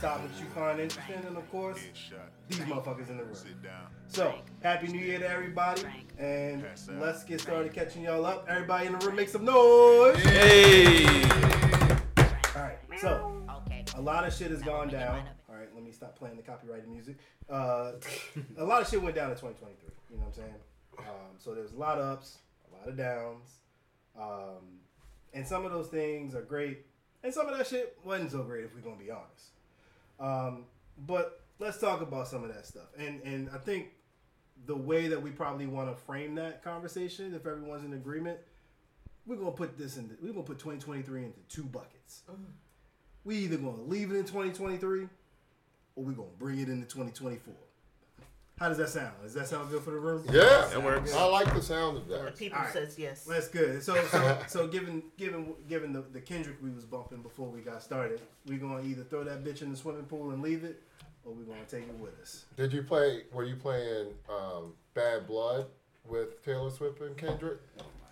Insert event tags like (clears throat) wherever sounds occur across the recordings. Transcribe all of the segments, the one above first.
topics you find interesting, and of course, these motherfuckers in the room. So, happy New Year to everybody, and let's get started catching y'all up. Everybody in the room, make some noise. Hey! All right, so a lot of shit has gone down. All right, let me stop playing the copyrighted music. Uh, (laughs) a lot of shit went down in 2023. You know what I'm saying? Um, so there's a lot of ups, a lot of downs, um, and some of those things are great, and some of that shit wasn't so great if we're gonna be honest. Um, but let's talk about some of that stuff. And and I think the way that we probably want to frame that conversation, if everyone's in agreement, we're gonna put this in. We're gonna put 2023 into two buckets. We either gonna leave it in 2023, or we're gonna bring it into 2024. How does that sound? Does that sound good for the room? Yeah. That works. I like the sound of The that. people All right. says yes. That's good. So, so, (laughs) so given given given the, the Kendrick we was bumping before we got started, we gonna either throw that bitch in the swimming pool and leave it, or we gonna take it with us. Did you play, were you playing um, Bad Blood with Taylor Swift and Kendrick?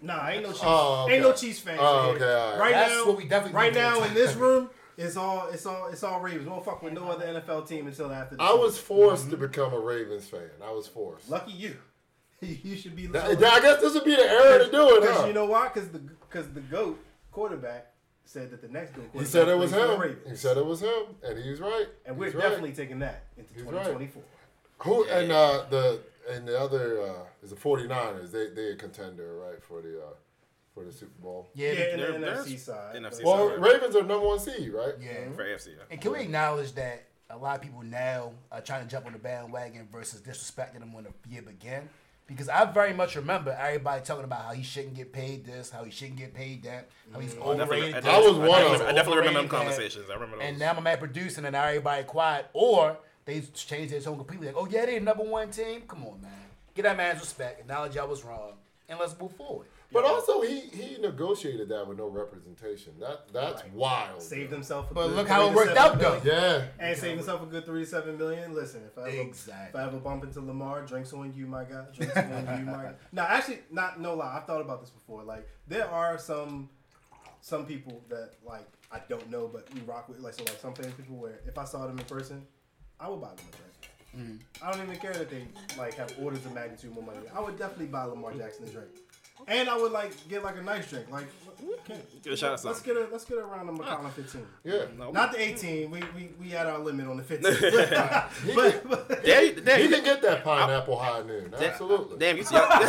Nah, ain't no cheese. Oh, okay. Ain't no Chiefs fans. Oh, okay, all right. Right That's now, what we definitely right now in this room, it's all it's all it's all Ravens. We don't fuck with no other NFL team until after. The I was season. forced to become a Ravens fan. I was forced. lucky you. (laughs) you should be. Yeah, I guess this would be the era to do it, Because huh? you know why? Because the because the goat quarterback said that the next goat quarterback He said it was plays for the him. Ravens. He said it was him, and he's right. and we're right. definitely taking that into 2024. Who and uh, the and the other uh, is the 49ers. They they a contender, right, for the uh, for the Super Bowl. Yeah, Yeah, in the They're- they're- NFC side. NFC but- side. Well, right. Ravens are number one seed, right? yeah. Mm-hmm. For AFC, yeah. And can we acknowledge that a lot of people now are trying to jump on the bandwagon versus disrespecting them when the year began? Because I very much remember everybody talking about how he shouldn't get paid this, how he shouldn't get paid that, how he's mm-hmm. I definitely, overrated. I I was definitely- one I of definitely, them. I definitely remember them Overrated that. conversations. I remember those. And now I'm at producing and now everybody quiet. Or they changed their tone completely. Like, oh yeah, they're number one team. Come on, man. Get that man's respect. Acknowledge I was wrong. And let's move forward. But also, he he negotiated that with no representation. That that's Right. wild. saved himself. A But good look how it worked out, though. Yeah. And saved himself a good thirty-seven million. Listen, if I ever, Exactly. if I ever bump into Lamar, drinks on you, my guy. Drinks on you, my guy. (laughs) No, actually, not no lie. I've thought about this before. Like there are some some people that like I don't know, but we rock with. Like so, like some famous people where if I saw them in person, I would buy them a drink. I don't even care that they like have orders of magnitude more money. I would definitely buy Lamar Jackson a drink, and I would like get like a nice drink. Like, okay, Give a shot at let's something. get a let's get around the Macallan fifteen. Yeah. No. Not the 18. We, we we had our limit on the 15. (laughs) (laughs) but, but (laughs) Damn, damn, you can get that pineapple high noon. Absolutely. Damn, you see, y'all,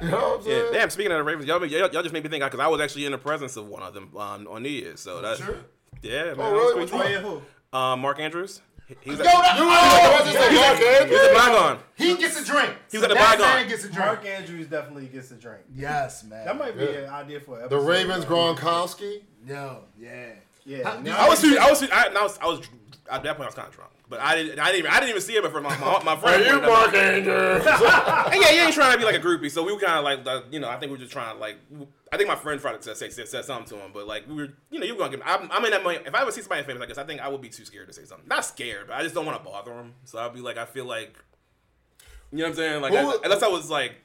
You know what I'm yeah, saying? damn. Speaking of the Ravens, y'all, y'all, y'all just made me think because I was actually in the presence of one of them um, on New Year's. So that, Sure. yeah, man, Oh, really? Which cool. who? Um, Mark Andrews. He, he was Yo, at, that- You were the person Mark he was Andrews? Bygone. He gets a drink. He was at the that bygone. man gets a drink. Mark Andrews definitely gets a drink. Yes, man. That might be Yeah. an idea for an The episode. Ravens Gronkowski. No, yeah. Yeah. How- now- I was, I was, I, I was, I was, at that point, I was kind of drunk, but I didn't, I didn't, even, I didn't even see it. But my, my, my friend, Are you pointed that Mark. Andrews? (laughs) And yeah, he ain't trying to be like a groupie, so we were kind of like, uh, you know, I think we were just trying to like, I think my friend tried to say, say, say something to him, but like we were, you know, you were gonna give. I'm, I'm in that moment. If I ever see somebody famous like this, I think I would be too scared to say something. Not scared, but I just don't want to bother him. So I'd be like, I feel like, you know what I'm saying? Like, Who I, would- unless I was like,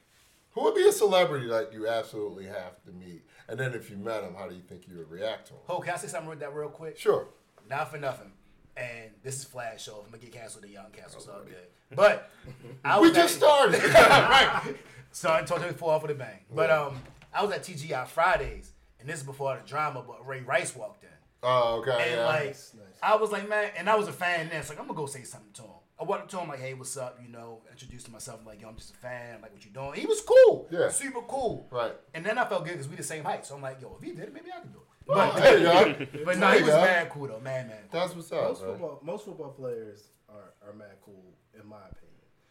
Who would be a celebrity that you absolutely have to meet? And then if you met him, how do you think you would react to him? Oh, can I say something with that real quick? Sure. Not for nothing. And this is flash show. I'm gonna get canceled. The young cancel, so good. But (laughs) I We was just at- started. (laughs) right. Starting 2024 off with a bang. But um, I was at TGI Fridays, and this is before the drama. But Ray Rice walked in, Oh, okay. and yeah. like Nice, nice. I was like, man, and I was a fan then. So like, I'm gonna go say something to him. I went up to him like, hey, what's up? You know, introduced myself like, yo, I'm just a fan. I like what you doing. He was cool. Yeah. Super cool. Right. And then I felt good because we the same height. So I'm like, yo, if he did it, maybe I can do it. Oh, But, (laughs) there you but no, he was go. mad cool though, man, man. That's what's up. most man. football most football players are, are mad cool in my opinion.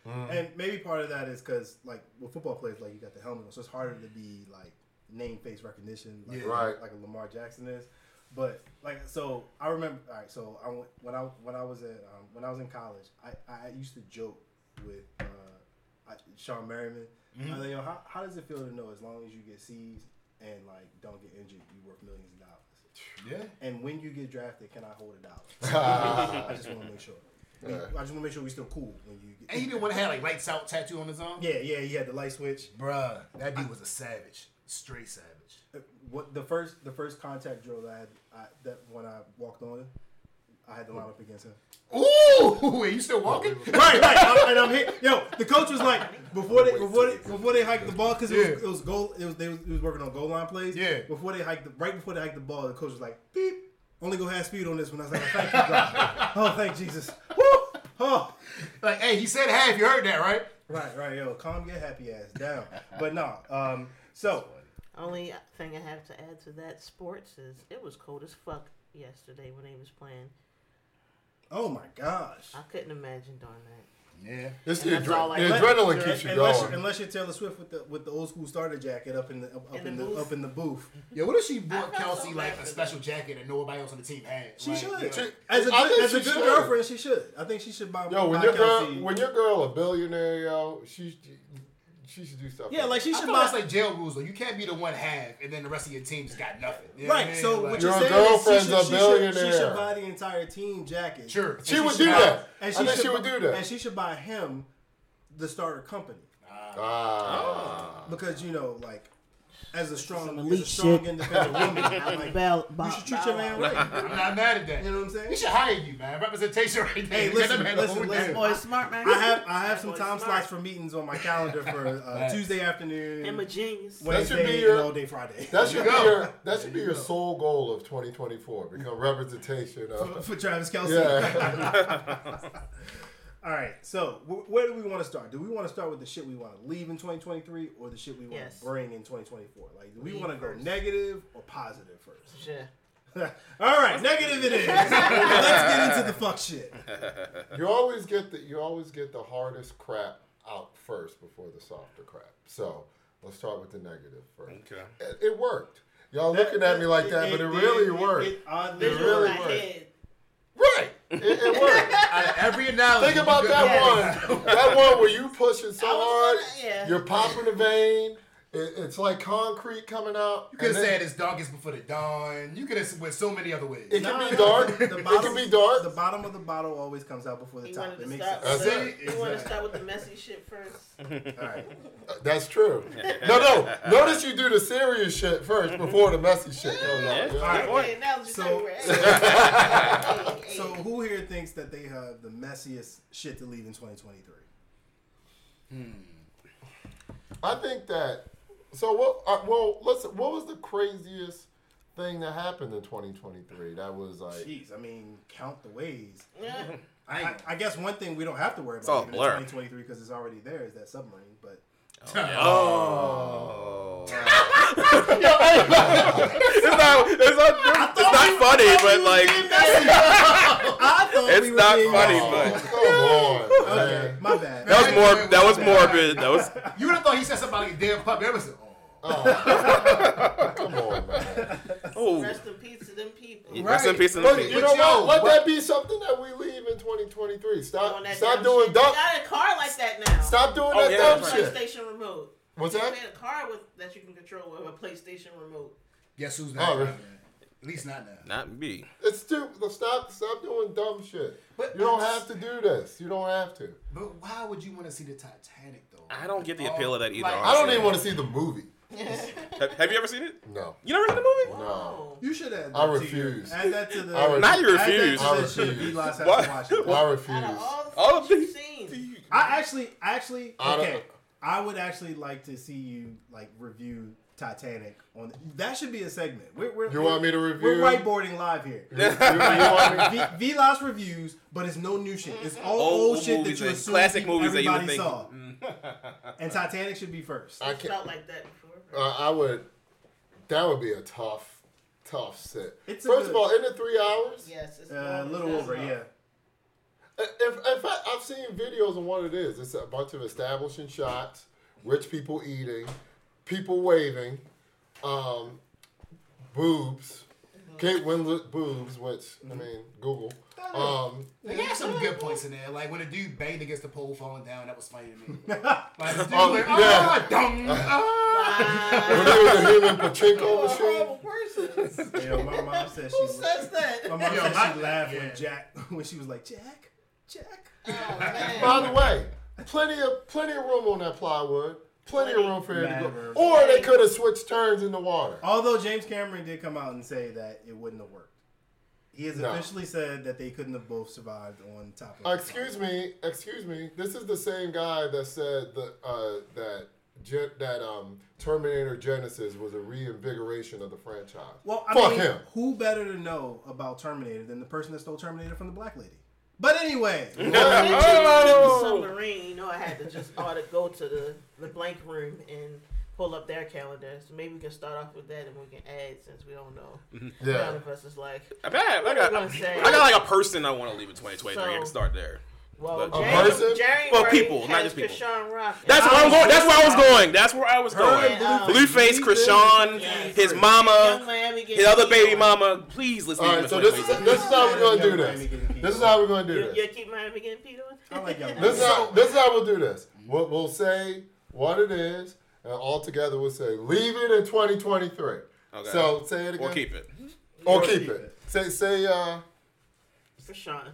Mm-hmm. And maybe part of that is because like with football players, like you got the helmet, on, so it's harder to be like name face recognition, like, Yeah. Right. like a Lamar Jackson is. But like so, I remember. All right, so I went when I when I was at um, when I was in college, I, I used to joke with uh, I, Shawne Merriman. I was like, yo, how, how does it feel to know as long as you get C's, and like don't get injured, you worth millions of dollars. Yeah. And when you get drafted, can I hold a dollar? (laughs) I just want to make sure. We- Yeah. I just want to make sure we still cool when you get. And he didn't want to have like lights out tattoo on his arm. Yeah, yeah, he had the light switch. Bruh, that dude was a savage, straight savage. Uh, What the first the first contact drill that I had I, that when I walked on, I had to line up against him. Ooh, (laughs) are you still walking? right, right. I'm, and I'm here. Yo, the coach was like before they before they before they hiked the ball because it, was Yeah. it was goal. It was they was, he was working on goal line plays. Yeah. Before they hiked the right before they hiked the ball, the coach was like beep. Only go half speed on this one. I was like, thank you, God. (laughs) oh, thank Jesus. Woo! Oh, Like, hey, he said half. You heard that, right? right, right. Yo, calm your happy ass down. But no. Um. So Only thing I have to add to that sports is it was cold as fuck yesterday when they was playing. Oh my gosh. I couldn't imagine doing that. Yeah. It's And the, adre- all I the got. adrenaline keeps you unless, going. You're, unless you're Taylor Swift with the with the old school starter jacket up in the up, up In in, the the, booth. up in the booth. (laughs) Yeah, what if she bought Kelce so like a special jacket that nobody else on the team had? She Like, should. you know, She- As a I good, think as a good should. girlfriend, she should. I think she should buy. Yo, when buy your girl, when your girl a billionaire, yo, she she should do stuff. yeah, like she I should feel buy. that's like jail rules though. You can't be the one half and then the rest of your team just got nothing. You know what I right. mean? So Like- what Your you're saying is she girlfriend's should, a she should, she should buy the entire team jacket. Sure. And She would do buy- that. And I think she should would do that. And she should buy him the starter company Ah. because you know, like, as a strong, Some as a elite strong shit. independent woman, (laughs) like, Bell, you should treat your man right. I'm not mad at that. You know what I'm saying? We should hire you, man. Representation right there. Hey, listen, man listen, the listen. boy, smart man. I have I have some time smart. slots for meetings on my calendar for uh, (laughs) Nice. Tuesday afternoon, Him a genius. That should be Wednesday, your- and all day Friday. That (laughs) should be your that should be your sole goal of 2024. Become representation of. for Travis Kelce. Yeah. All right. So wh- where do we want to start? Do we want to start with the shit we want to leave in 2023, or the shit we want Yes. to bring in 2024? Like, do we Leave want to go first. negative or positive first? (laughs) Sure. (laughs) All right, negative it is. (laughs) Let's get into the fuck shit. You always get the you always get the hardest crap out first before the softer crap. So let's start with the negative first. Okay. It, it worked. Y'all looking at me like that, but it, really worked. It, oddly It Visual really my worked. head. right. It, it worked. (laughs) Out of every analogy. Think about that could- one. That one where you pushing so was hard, yeah. you're popping the vein. It, it's like concrete coming out. You could have said it's darkest before the dawn. You could have went so many other ways. It No, can be no, dark. the (laughs) It bottom- can be dark. The bottom of the bottle always comes out before the You top. wanted It to makes sense. That's it. the, you want to start with the messy shit first. (laughs) All right. That's true. No, no. Notice you do the serious shit first before the messy shit goes on. Yeah. Yeah. Alright. Okay, now So- so, (laughs) hey, hey, So who here thinks that they have the messiest shit to leave in 2023? Hmm. I think that. So what? Uh, well, let's. What was the craziest thing that happened in 2023? That was like. Jeez, I mean, count the ways. yeah. I, I guess one thing we don't have to worry about a even blur. in 2023 because it's already there is that submarine. But Oh. (laughs) it's not. It's not, it's not funny, but like I it's we not funny. messy. Oh, But come on, Okay, my bad. that was more. That was morbid. That was. You would have thought he said something like a damn puppy. I was like, oh. Oh, come on, man. Oh. Rest in peace to them people. Rest in peace in But the you know what? Let that be something that we leave in 2023. Stop. Stop doing shit. dumb. Got a car like that now. Stop doing Oh, that yeah, dumb that's shit. PlayStation remote. What's You that? made a car with that you can control with a PlayStation remote. Guess who's not? Oh, now, really? man? At least not now. Not me. It's stupid. Stop. Stop doing dumb shit. But You don't have to do this. You don't have to. But why would you want to see the Titanic though? I don't get the appeal of that either. Like, I don't even want to see the movie. (laughs) Have, have you ever seen it? No. You never seen the movie? No. You should add that I refuse. Add that to the. I refuse. Now you add that to refuse. I refuse. V-Lots has to watch. I refuse. all the All things you've seen, I actually, actually, I don't- okay. I would actually like to see you like review Titanic on. That should be a segment. We're, we're, You want me to review? We're whiteboarding live here. You, you want? V- Vlos reviews, but it's no new shit. It's all Old old, shit that you and assume classic people- movies that you everybody saw. (laughs) And Titanic should be first. I can't. felt like that before. Uh, I would. That would be a tough, tough sit. It's First good- of all, in the three hours. yes, it's Uh, a little over, hell. yeah. In, in fact, I've seen videos on what it is. It's a bunch of establishing shots, rich people eating, people waving, um, boobs, Kate Winslet boobs, which I mean, Google. Um, They had some good points in there. Like when a dude banged against the pole falling down, that was funny to me. (laughs) Like the dude Oh, like, yeah. oh, dung, ah. (laughs) when they was a human pachinko You're a machine. horrible person. Yo, my mom said Who she. says that? My mom Yo, said my- she laughed yeah. when Jack (laughs) when she was like Jack, Jack. Oh. (laughs) By the way, plenty of plenty of room on that plywood. Plenty of room for him to go. Or they could have switched turns in the water. Although James Cameron did come out and say that it wouldn't have worked. He has No. officially said that they couldn't have both survived on top of. Uh, excuse me, excuse me. This is the same guy that said that uh, that Gen- that um, Terminator Genisys was a reinvigoration of the franchise. Well, I Fuck mean, him. who better to know about Terminator than the person that stole Terminator from the black lady? But anyway, oh. the submarine, you know, I had to just ought to go to the, the blank room and pull up their calendar. So maybe we can start off with that and we can add since we don't know. Mm-hmm. Yeah. None of us is like, I bet I got, I say? I got like a person I want to leave in 2023. I can start there. Well, But- A person? January Well, people, not just people. Chrisean Rock. That's where I'm going. That's where I was going. That's where I was Her going. and Yeah, um, Blueface, Chrisean, Yes. his mama, Miami his other baby mama. Please let's leave All him right, in so this is 2023. this is how we're gonna do this. This is how we're gonna do You, this. you keep Miami getting peed on? I like Young This is how this is how we'll do this. We'll, we'll say what it is, and all together we'll say leave it in 2023. Okay. So say it again. Or keep it. Or Or keep keep it. it. Say say uh, For Sean.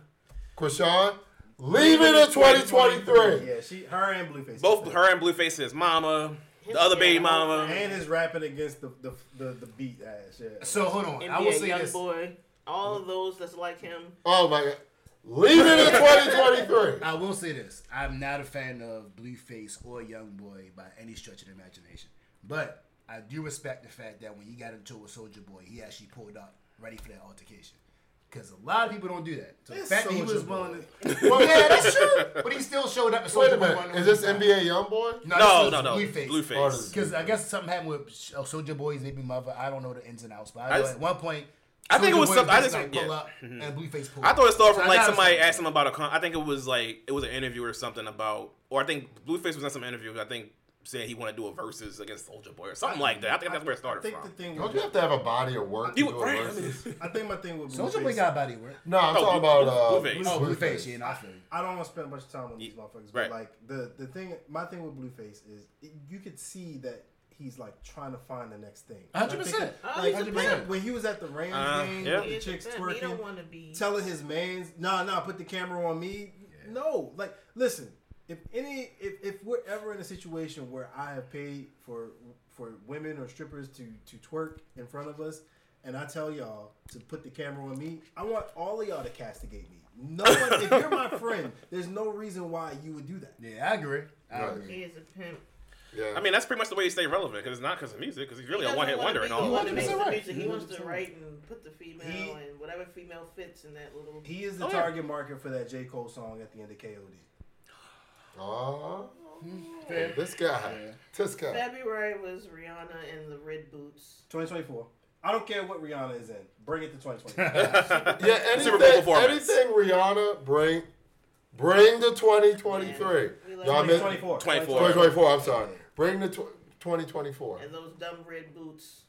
Chrisean, leave it in 2023. Yeah, she, her and Blueface. Both her and Blueface, his mama, the other baby mama. and is rapping against the the, the, the beat ass. Yeah. So hold on. I will NBA say young this. boy. All of those that's like him. Oh my god, leave it in 2023. (laughs) I will say this. I'm not a fan of Blueface or Young Boy by any stretch of the imagination. But I do respect the fact that when he got into it with Soulja Boy, he actually pulled up ready for that altercation. Because a lot of people don't do that. So the It's fact that he was willing to. Well, yeah, that's true. (laughs) But he still showed up Wait a minute, wasn't is this his side. NBA YoungBoy? No, this no, is no. Blueface. Blueface. Because I guess something happened with uh, Soulja Boy's baby mother. I don't know the ins and outs, but I I know just- at one point. I think it was Boy some- I just, just- like, pull yeah. up and Blueface pulled I up. thought it started from I like somebody respect asked him about a con. I think it was like it was an interview or something about, or I think Blueface was in some interview. I think saying he wanted to do a versus against Soulja Boy or something like that. I think that's where it I started think from. the thing. Don't you have to have a body of work to do right? a I mean, versus? (laughs) I think my thing with Soulja Boy got body work. No, I'm Oh, talking Blue- about uh, Blueface. Oh, Blueface, yeah, no, I feel you. I don't want to spend much time on these motherfuckers, Right. but like the the thing, my thing with Blueface is you could see that he's like trying to find the next thing. Hundred percent. that- Oh, Like, like, when he was at the Rams Uh, game, yeah. the chicks pimp. He don't twerking, want to be. telling his mans, "Nah, nah, put the camera on me." No, like listen, if any, if, if we're ever in a situation where I have paid for for women or strippers to to twerk in front of us, and I tell y'all to put the camera on me, I want all of y'all to castigate me. No one, if you're my (laughs) friend, there's no reason why you would do that. Yeah, I agree. I Right. agree. He is a pimp. Yeah. I mean, that's pretty much the way he stay relevant because it's not because of music because he's really He a one hit wonder and be- He all. wants to make the 100% music. He wants to 100% write and put the female He- and whatever female fits in that little. He is the Oh, yeah. target market for that J Cole song at the end of KOD. Oh, Fair. this guy, Yeah. this guy. February was Rihanna in the red boots. 2024. I don't care what Rihanna is in. Bring it to 2024. (laughs) Yeah, anything, anything Rihanna bring, bring the 2023. We love Y'all it. miss- 2024. 24. 2024. I'm sorry. Bring the tw- 2024. And those dumb red boots.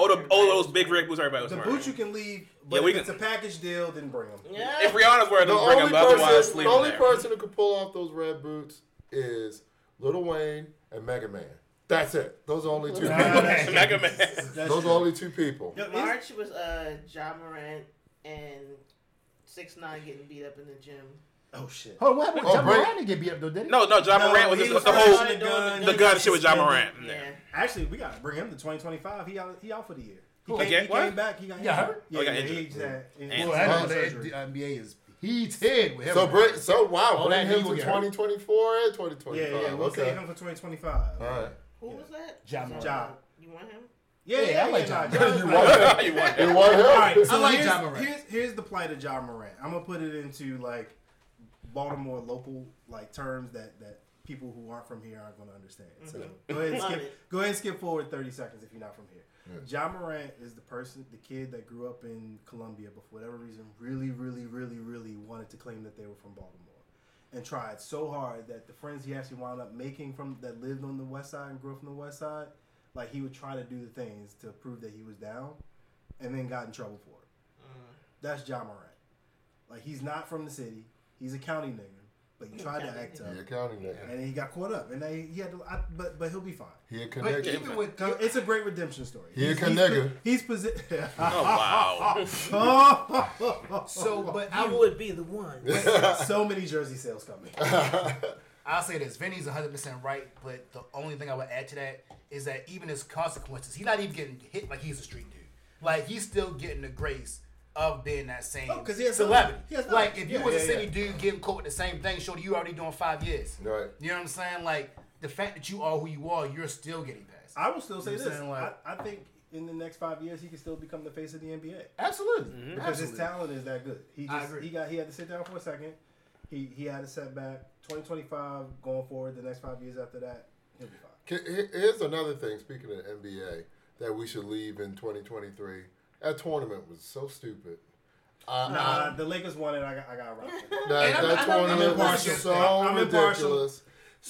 Oh, the, oh, those big rig boots everybody was The wearing. boots you can leave, but Yeah, we if it's can- a package deal, then bring them. Yeah. If Rihanna's wearing The them, bring only them. Otherwise, person, leave the them only there. person who could pull off those red boots is Lil Wayne and Mega Man. That's it. Those are only two. People. that's- (laughs) Mega Man. Those are only two people. March was uh Ja Morant and six nine getting beat up in the gym. Oh shit. Hold on, what happened? Oh, John break- Moran didn't get beat up though, did he? No, no, John No, Morant was he just was the first whole on the gun. the gun shit with Ja Morant. Yeah. Yeah. Actually, we gotta bring him to 2025. He out. He out for the year. He, Who, came, again? he What? came back. He got Yeah, injured. hurt? Yeah, Oh, he got yeah, injured. he just had- in- And- Well, I know Oh, the, NBA is heated with him. So bring, so wow, All bring him knee to will get hurt. 2024 and 2025. Yeah, yeah. We'll okay. save him for 2025. All right. Who was that? Ja Was that- You want him? Yeah, Yeah, yeah, I like yeah, Ja. nah, you want him? (laughs) you want him? All right, So so like here's, Ja Morant. here's here's the plight of Ja Morant. I'm gonna put it into like Baltimore local like terms that that people who aren't from here aren't gonna understand. So mm-hmm. go ahead and skip go ahead and skip forward 30 seconds if you're not from here. Yeah. Ja Morant is the person, the kid that grew up in Columbia, but for whatever reason, really, really, really, really wanted to claim that they were from Baltimore, and tried so hard that the friends he actually wound up making from that lived on the West Side and grew up from the West Side, like he would try to do the things to prove that he was down, and then got in trouble for it. Mm-hmm. That's Ja Morant. Like he's not from the city. He's a county nigga, but he tried to act tough, He a counting nigga. and then he got caught up, and then he, he had to. I, but but he'll be fine. He a But connector. even with No, It's a great redemption story. He a He's- he's nigga. He's position. Oh wow. (laughs) so, but I I would. would be the one. (laughs) so many jersey sales coming. (laughs) I'll say this: Vinny's 100 percent right, but the only thing I would add to that is that even his consequences, he's not even getting hit like he's a street dude. Like he's still getting the grace of being that same Oh, 'cause he has celebrity. nothing. He has like if you Yeah, was a city yeah. dude getting caught with the same thing, shorty, you already doing five years. Right. You know what I'm saying? Like the fact that you are who you are, you're still getting passed. I will still say You know this. what I'm? I, Like- I think in the next five years he can still become the face of the NBA Absolutely, mm-hmm. because Absolutely. his talent is that good. He I just agree. he got he had to sit down for a second. He he had a setback. 2025 going forward, the next five years after that, he'll be fine. K- Here's another thing. Speaking of NBA, that we should leave in 2023. That tournament was so stupid. Uh, Nah, the Lakers won it. I got I got rock. with (laughs) it. that that I'm not- I'm tournament was so I'm ridiculous.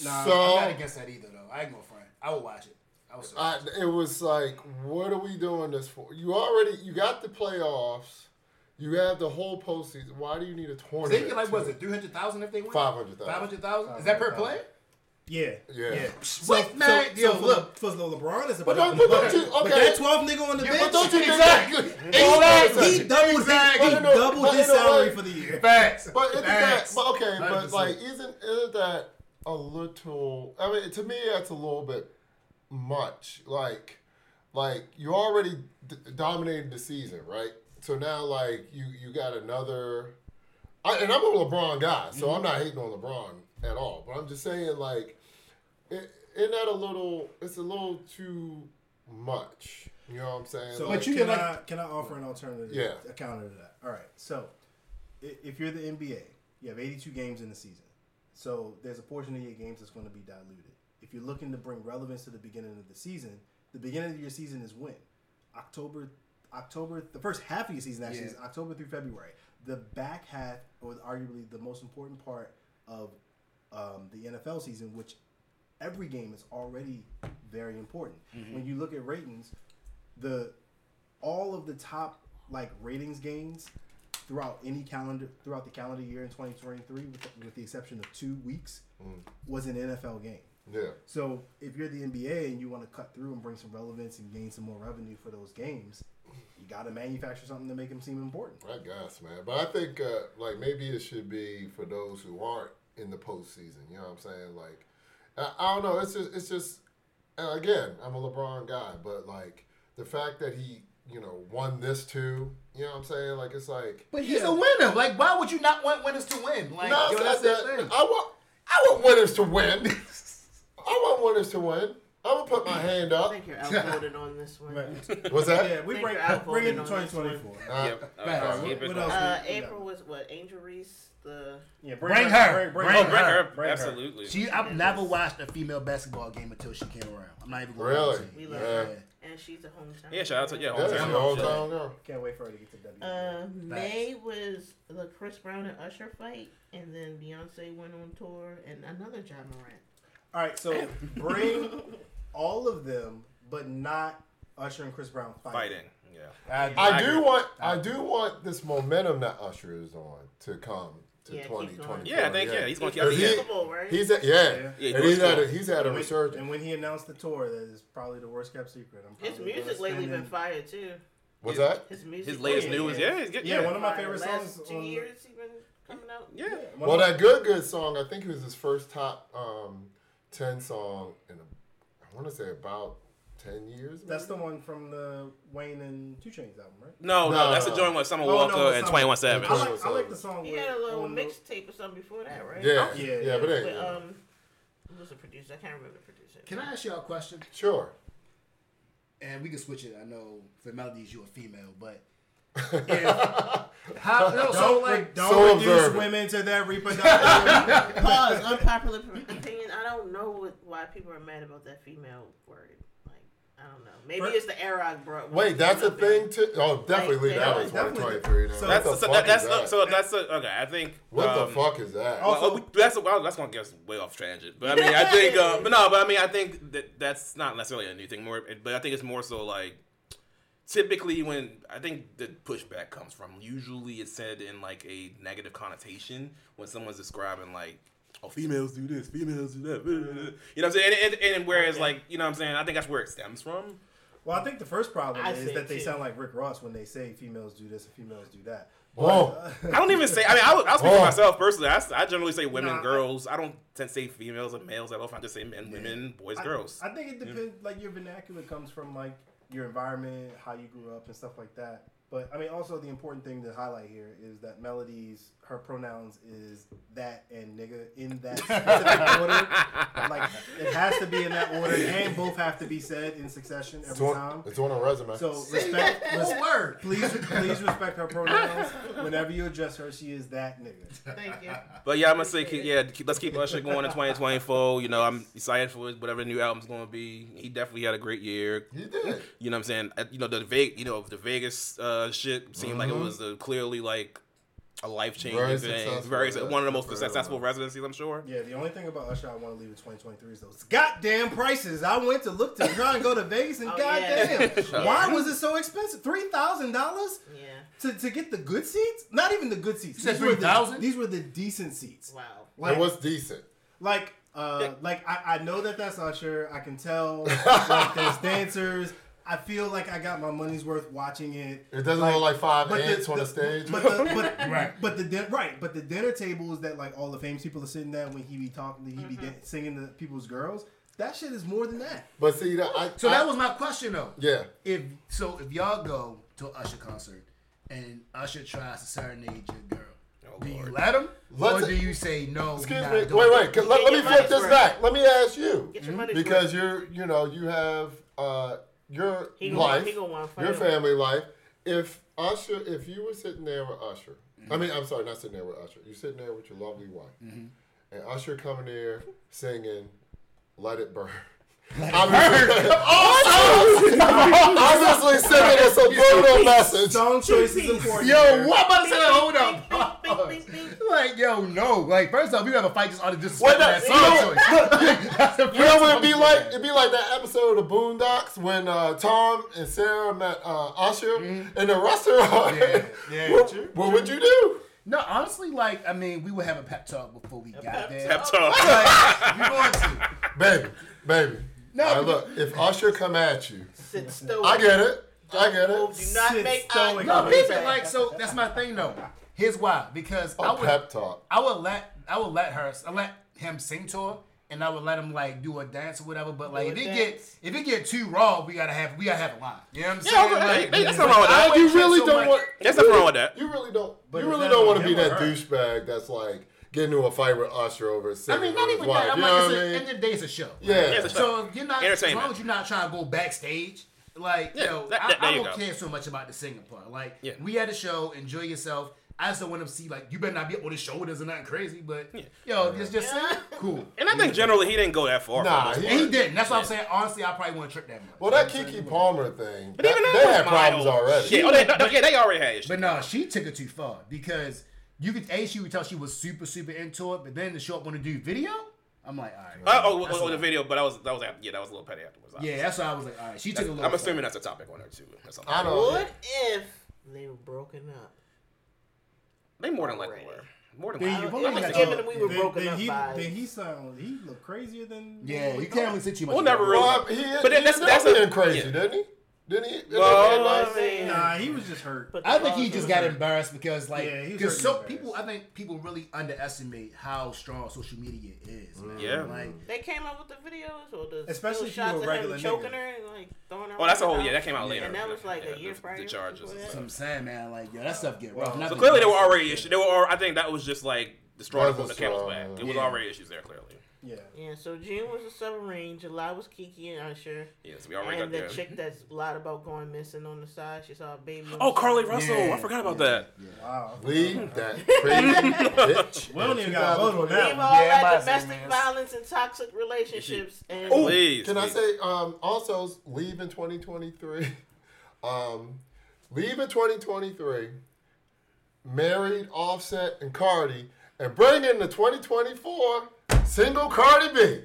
Nah, so I'm not against that either, though. I ain't gonna front. I will watch it. I will. still I, it. it was like, what are we doing this for? You already you got the playoffs. You have the whole postseason. Why do you need a tournament? They get like what is it, three hundred thousand if they win? 500,000. Five hundred thousand. Is that per 500,000. player? Yeah, Yeah. yeah. What, man? So, Yo, so for, look. for LeBron, it's But about. don't, but don't you, But that 12 nigga on the Yeah, bench, but don't you think Exactly. Exactly. he doubled Exactly. his, he But in a- doubled his salary way- for the year. Facts. But isn't that, Facts. but okay, but 100%. like, isn't isn't that a little? I mean, to me, that's a little bit much. Like, like you already d- dominated the season, right? So now, like, you you got another. I, and I'm a LeBron guy, so mm-hmm. I'm not hating on LeBron at all. But I'm just saying, like, it, isn't that a little? It's a little too much. You know what I'm saying? So, like, But you can, can, I, can I offer an alternative? Yeah. A counter to that. All right. So, if you're the NBA, you have 82 games in the season. So, there's a portion of your games that's going to be diluted. If you're looking to bring relevance to the beginning of the season, the beginning of your season is when? October, October, the first half of your season actually Yeah. is October through February. The back half, or arguably the most important part of um, the NFL season, which every game is already very important. When you look at ratings, the all of the top like ratings games throughout any calendar throughout the calendar year in 2023 with the, with the exception of 2 weeks was an NFL game. yeah. So, if you're the NBA and you want to cut through and bring some relevance and gain some more revenue for those games, you got to manufacture something to make them seem important. I guess, man. But I think uh, like maybe it should be for those who aren't in the postseason. You know what I'm saying? Like, I, I don't know. It's just it's just again, I'm a LeBron guy, but like the fact that he you know won this too. You know what I'm saying? Like it's like But he's a winner. Like, why would you not want winners to win? Like, no, yo, it's that's not the that. thing. I want I want winners to win. (laughs) I want winners to win. I'm gonna put my hand up. I think you're outvoted on this one. (laughs) What's that? Yeah, we bring bring it to on this one. 2024. Uh, Yep. Right. Uh, What- what else? Uh, Yeah. April was what? Angel Reese, the Yeah, Bring her. Bring, Bring Oh, her. bring her. Bring her. Absolutely. She, I've never watched a female basketball game until she came around. I'm not even going Really? to we you. love Yeah. her, and she's a hometown. Yeah, shout out to yeah, Yeah, hometown girl. hometown girl. Can't wait for her to get to W. Uh, May was the Chris Brown and Usher fight, and then Beyonce went on tour, and another Ja Morant. All right, so bring (laughs) all of them, but not Usher and Chris Brown fighting. Fighting. Yeah. I, I, I do agree. want I do want this momentum that Usher is on to come to Yeah, keep 2020. Yeah, I think yeah, he's gonna keep. Because I think, he- yeah. Super Bowl, right? He's at, yeah, Yeah. Yeah, and he's goes had a, he's had a And when, resurgence. and when he announced the tour, that is probably the worst kept secret. I'm His music lately been in- fire too. What's that? His music. His latest lately news, yeah, he's good. Yeah, Yeah, one of my favorite Last songs two on- years he been coming out. yeah. One Well, that good good song, I think it was his first top um, ten song in a, I want to say about ten years. That's the one from the Wayne and 2 Chainz album, right? No, no, No, that's the joint with Summer Oh, Walker it's and Twenty One I Savage. Twenty- like, I like the song. He with- had a little on the- mixtape or something before that, right? Yeah, Yeah, yeah, yeah. but But anyway, um, who was the producer? I can't remember the producer. Can I ask y'all a question? sure. And we can switch it. I know for melodies you're a female, but (laughs) if, how (laughs) no, so Don't, like don't so reduce observant. women to their (laughs) reproductive. Pause. Unpopular opinion. I don't know what, why people are mad about that female word. Like, I don't know. Maybe Right. it's the era I brought. Wait, that's a up there. thing too. Oh, definitely Like, that was always- 2023. Now. So That's so fuck that, that's is that? so that's a, okay. I think what um, the fuck is that? Also- Well, we, that's well, that's gonna get us way off tangent. But I mean, I (laughs) think, uh, but no, but I mean, I think that that's not necessarily a new thing. More, but I think it's more so like typically when I think the pushback comes from. Usually, it's said in like a negative connotation when someone's describing like oh, females do this, females do that. You know what I'm saying? And, and, and whereas, Okay. like, you know what I'm saying? I think that's where it stems from. Well, I think the first problem I is that they too. sound like Rick Ross when they say females do this and females do that. Whoa. But, I uh, don't even say. I mean, I would, I'll speak for myself personally. I, I generally say women, Nah, girls. I, don't tend to say females and males at all. I just say men, women, boys, I- girls. I, think it depends. Like your vernacular comes from like your environment, how you grew up, and stuff like that. But I mean, also the important thing to highlight here is that Melody's her pronouns is that and nigga in that specific (laughs) order. Like it has to be in that order, and both have to be said in succession It's every on, time. it's on a resume. So respect, res- word. please, please respect her pronouns. Whenever you address her, she is that nigga. Thank you. But yeah, I'm gonna say, yeah, let's keep Usher going in 2024. You know, I'm excited for whatever the new album's gonna be. He definitely had a great year. he did. You know what I'm saying? Uh, You know the Vegas, you know the Vegas uh, shit seemed like it was uh, clearly like a life changing Very thing. successful, Very yeah. one of the most successful well. residencies, I'm sure. Yeah, the only thing about Usher I want to leave in 2023 is those goddamn prices. I went to look to try and go to Vegas and Oh, goddamn, (laughs) yeah. why was it so expensive? Three thousand dollars Yeah. to to get the good seats? Not even the good seats. These were the- These were the decent seats. Wow. Like, it was decent. like, uh, like I, I know that that's Usher. I can tell. (laughs) like, there's dancers. I feel like I got my money's worth watching it. It doesn't look like five but the- ants on the- the stage. But the, but, (laughs) Right. but the din- right, but the dinner tables that like all the famous people are sitting at when he be talking, he be Mm-hmm. dan- singing to people's girls. That shit is more than that. But see that I So I- that was my question though. yeah. If so, if y'all go to an Usher concert and Usher tries to serenade your girl, Oh, do you Lord. let him, Let's- or do you say no? Excuse you're me. not Wait, wait. Let, let me flip this money's back. Let me ask you. Get your money Because you're, you know, you have uh, your He gonna- life, he gonna wanna fight your him. family life. If Usher, if you were sitting there with Usher, Mm-hmm. I mean, I'm sorry, not sitting there with Usher. You're sitting there with your lovely wife, Mm-hmm. and Usher coming there singing "Let It Burn." Obviously, obviously sending us a brutal message. Song choice is important. Yo, what about to say? Hold Bing, up. Like, yo, no. Like, first off, we have a fight just on the Wait, disrespect that, that you song know, choice. (laughs) That's the You know what it'd be like? It'd be like that episode of Boondocks when uh, Tom and Sarah met uh, Usher in the restaurant. Yeah, yeah, (laughs) what, true, what would you do? No, honestly, like, I mean, we would have a pep talk before we got pep there. Pep talk. Like, (laughs) you going to? Baby, baby. No, All right, look, if Usher come at you, Sit stoic. I get it. I get it. Do not Sit make stoic. eye No, people like so. That's my thing, though. Here's why. Because I Oh, would, pep talk. I would let, I would let her, I let him sing to her, and I would let him like do a dance or whatever. But like, Do if it dance. get, if it get too raw, we gotta have, we gotta have a line. You know what I'm Yeah, saying? okay, Like, hey, that's nothing wrong with that. You really so don't much- want. There's you nothing wrong with that. You really don't. But you really don't want to be that douchebag that's like getting into a fight with Usher over I singing mean, not with his even wife. that. I'm You like, know it's what a, I end of the day, it's a show. Yeah. it's a show. So if you're not, as long as you're not trying to go backstage, like, Yeah, yo, that- I, that- there I you don't go. care so much about the singing part. Like, Yeah. we had a show, enjoy yourself. I just don't want to see like you better not be up on the shoulders or nothing crazy, but yeah. yo, just just sing, cool. And I think generally he didn't go that far. Nah, for the most he- he didn't. That's what I'm saying. Honestly, I probably wouldn't trip that much. Well, that Keke Palmer thing, But that- even that they had problems mild. already. Yeah, oh, they, they- yeah, they already had issues. But no, she took it too far because you could a she would tell she was super super into it, but then to show up on to do video, I'm like, all right. Uh, oh, that's oh, the video, but that was that was after, yeah, that was a little petty afterwards. Yeah, that's why I was like, all right. She took it a little. I'm far. assuming that's a topic on her too. or something. I don't. What if they were broken up? They more than likely were. More than Then likely. you I'm believe just that- we were then- broken then up he, vibes. Then he sound he look crazier than Yeah, you can't really say too much. We'll never it. really- Well, he, But then he that's- that's definitely a- crazy, yeah. didn't he? Didn't he? Didn't Well, he? I'm saying, Nah, he was just hurt. put the I think he just got it. embarrassed because like Yeah, he was because hurt so people I think people really underestimate how strong social media is. Man. Mm. Yeah. like They came up with the videos or the Especially still if you shots a of regular him choking nigga. her and like throwing her. Oh, that's a whole yeah. That came out later. And that was like Yeah, a year the, prior. the charges. before and that. that's what I'm saying, man. Like yo, that stuff get rough. Well, Not So clearly, there were already issues. There were. I think that was just like the straw that That broke the camel's back. It was already issues there. Clearly. Yeah. Yeah, so June was a submarine. July was Keke and Usher. Yes, we already and got the there. chick that's lied about going missing on the side. She saw a baby. Oh, Carlee. Russell. Yeah, I forgot about yeah, that. yeah. Wow. Leave that crazy bitch. We don't even got a vote on that Leave all Yeah, that domestic man. violence and toxic relationships. And Oh, Please, can I say um, also leave in 2023? (laughs) Um, leave in 2023. Married Offset and Cardi, and bring in the 2024 single Cardi B.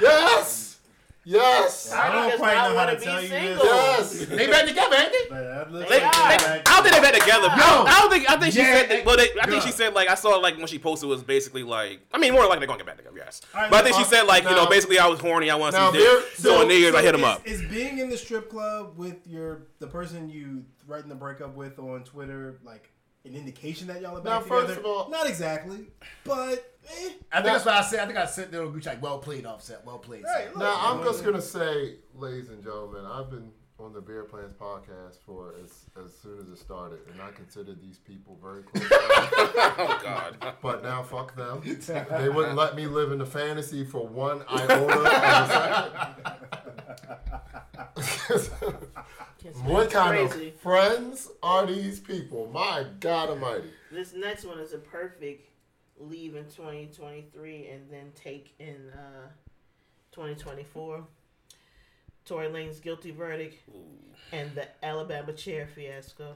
Yes. Yes. I don't quite know how wanna to be tell you single. this. Yes. They back together, ain't they? But They, they, they're I don't think they met together. I, don't, I don't think. I think she said. That, well, they, I think yeah. she said like I saw like when she posted was basically like. I mean, more like they're gonna get back together. Yes, All right, but I think she said like you know basically I was horny. I want to now see dick. there- So, so- niggas, I hit him up. Is being in the strip club with your the person you threatened to break up with on Twitter like an indication that y'all are Now, back first together? of all- not exactly, but eh. I think that's what I said. I think I said there on Gucci like, well played, offset, well played. Right, look. Now I'm just gonna say, ladies and gentlemen, I've been on the Beer Plans podcast for as as soon as it started, and I considered these people very close. friends. (laughs) Oh God. but now fuck them. (laughs) They wouldn't let me live in the fantasy for one iota of a second. (laughs) what kind crazy. of friends are these people? My God Almighty! This next one is a perfect leave in 2023 and then take in uh, 2024. Tory Lanez guilty verdict and the Alabama chair fiasco.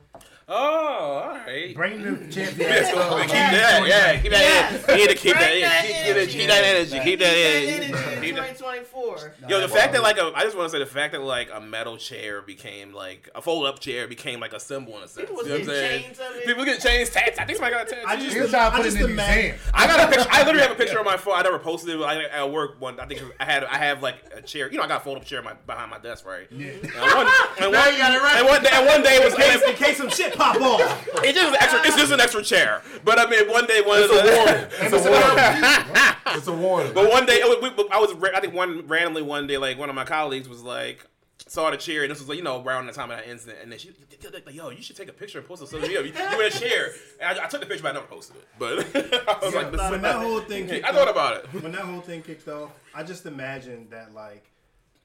Oh, all right. Bring the champion. Yes, go keep that, yeah, keep that. Yes. in. You need to keep that. Bring in. that Keep, keep, that- energy. keep that energy. Keep that That energy. energy in Keep that- 2024. Yo, the fact that like a, I just want to say the fact that like a metal chair became like a fold up chair became like a symbol in a sense. People was you know what I'm saying? chains of it. People get chains, tats. I think somebody got a tattoo. I just, He was trying to I put it just in the imagine. museum. I got a picture. I literally have a (laughs) picture on my phone. I never posted it. But I, at work, one I think I had I have like a chair. You know, I got a fold up chair my, behind my desk, right? Yeah. And one, and Now one, you got it right. and one day, and one day it was In case, in case some shit pop off. it's just an extra. It's just an extra chair. But I mean, one day one of It's a the warning. (laughs) It's a warning. It's a warning. But one day, it was- we- I was, I think one randomly one day, like one of my colleagues was like, saw the chair, and this was like, you know, around the time of that incident, and then she, like, yo, you should take a picture and post it on social media. You, you in a chair. And I, I took the picture, but I never posted it. But (laughs) I was like, this when is that whole thing kicked I thought off- about it. when that whole thing kicked off, I just imagined that like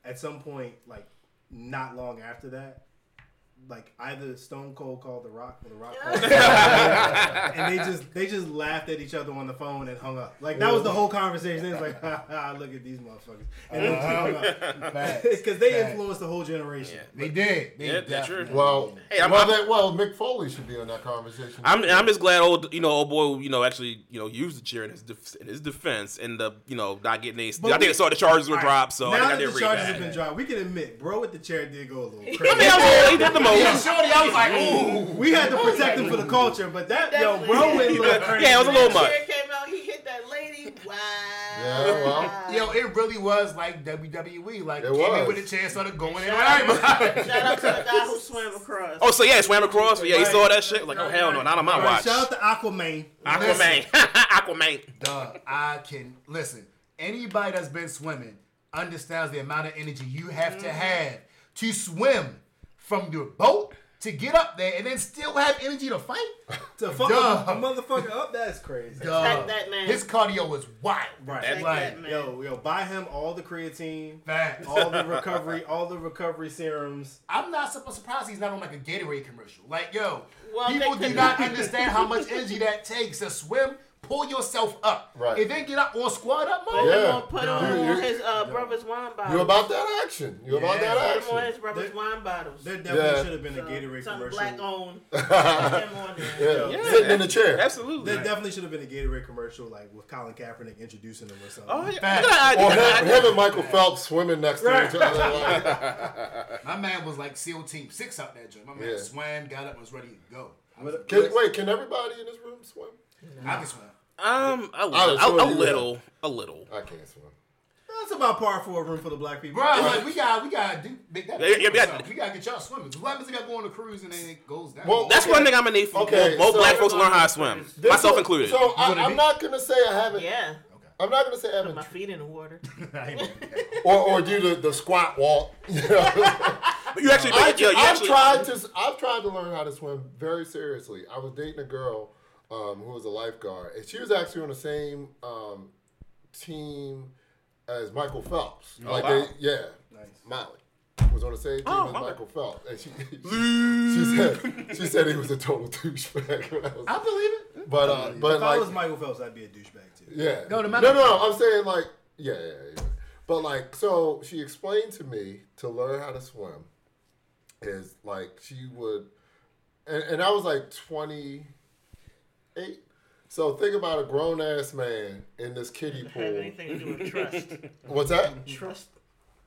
at some point, like not long after that, like either Stone Cold called The Rock or The Rock called (laughs) and they just they just laughed at each other on the phone and hung up. Like that was the whole conversation. It was like, (laughs) ha, ha, look at these motherfuckers, and then hung up (laughs) Facts. because they Facts. influenced the whole generation. They did. They Yeah, that's true. well, Hey, I'm- well, I'm- they, well, Mick Foley should be on that conversation. I'm, I'm just glad old, you know, old boy, you know, actually, you know, used the chair in his def- in his defense, and the, you know, not getting any. But I think we- I saw the charges were All right, dropped, so I now think I that did the read charges that. have been dropped, we can admit, bro, with the chair did go a little crazy. I mean, I was he did the Yeah, most. Shorty, I was like, ooh. we had to protect him for the culture, but that yo, bro, went a little Yeah, it was a little much. came out, he hit that lady. Wow. Yeah, well. Yo, it really was like WWE. Like, It came in with a chance of going in. Shout Right, out, shout out to the (laughs) guy who swam across. Oh, so yeah, it swam across. Yeah, he saw that shit. Like, oh hell no, not on my All right, watch. shout out to Aquaman. Aquaman, (laughs) Aquaman. Duh, I can listen. Anybody that's been swimming understands the amount of energy you have to mm-hmm. have to swim from your boat to get up there and then still have energy to fight. (laughs) To fuck Duh. a, a motherfucker up, that's crazy. Duh. Protect that man. His cardio was wild. Right. Protect Right. that man. Yo, yo, buy him all the creatine, Facts. all the (laughs) recovery, all the recovery serums. I'm not sup- surprised he's not on like a Gatorade commercial. Like, yo, Well, people do (laughs) not understand how much energy that takes to swim. Pull yourself up, Right. And then get up on squat up Put mode. him Yeah. on, put on You- you- his uh, brother's wine bottles. You about that action? You about Yeah. that Put him on action? his brother's There- wine bottles. There definitely Yeah. should have been a Gatorade something commercial. black owned. (laughs) Put him on there. Yeah. Yeah. sitting in the chair. Absolutely. There definitely should have been a Gatorade commercial, like with Colin Kaepernick introducing him or something. Oh yeah, Facts. Look at that Or him, him and Michael Phelps swimming next Right. to each other. (laughs) (laughs) My man was like SEAL Team Six out that joint. My man Yeah. swam, got up, and was ready to go. Can, wait, can everybody in this room swim? I can swim. Um, a, I little, a, a little, a little. I can't swim. That's about par for a room for the black people. Bro, like we got we gotta make that. Yeah, yeah, yeah. something. We gotta get y'all swimming. What happens if y'all go on a cruise and then it goes down? Well, That's Okay. one thing I'm gonna need for Okay, more, more so- black folks to learn how to swim, myself is- included. So I, I'm be- not gonna say I haven't. Yeah. I'm not gonna say I haven't, My feet in the water. (laughs) I ain't gonna do that. or or do the, the squat walk. (laughs) You but you actually, I, yeah, you I've actually, tried to. I've tried to learn how to swim very seriously. I was dating a girl um, who was a lifeguard, and she was actually on the same um, team as Michael Phelps. like wow. they, yeah, Nice. Molly was on the same team Oh, as okay. Michael Phelps, and she (laughs) she said she said he was a total douchebag. when I was- I believe it. but uh, but if I was Michael Phelps, I'd be a douchebag too. yeah. No, the no, no, no. I'm saying like, yeah, yeah, yeah. But like, so she explained to me to learn how to swim is like she would, and, and I was like 28. So think about a grown ass man in this kiddie pool. Have pool. anything to do with trust. What's that? Trust.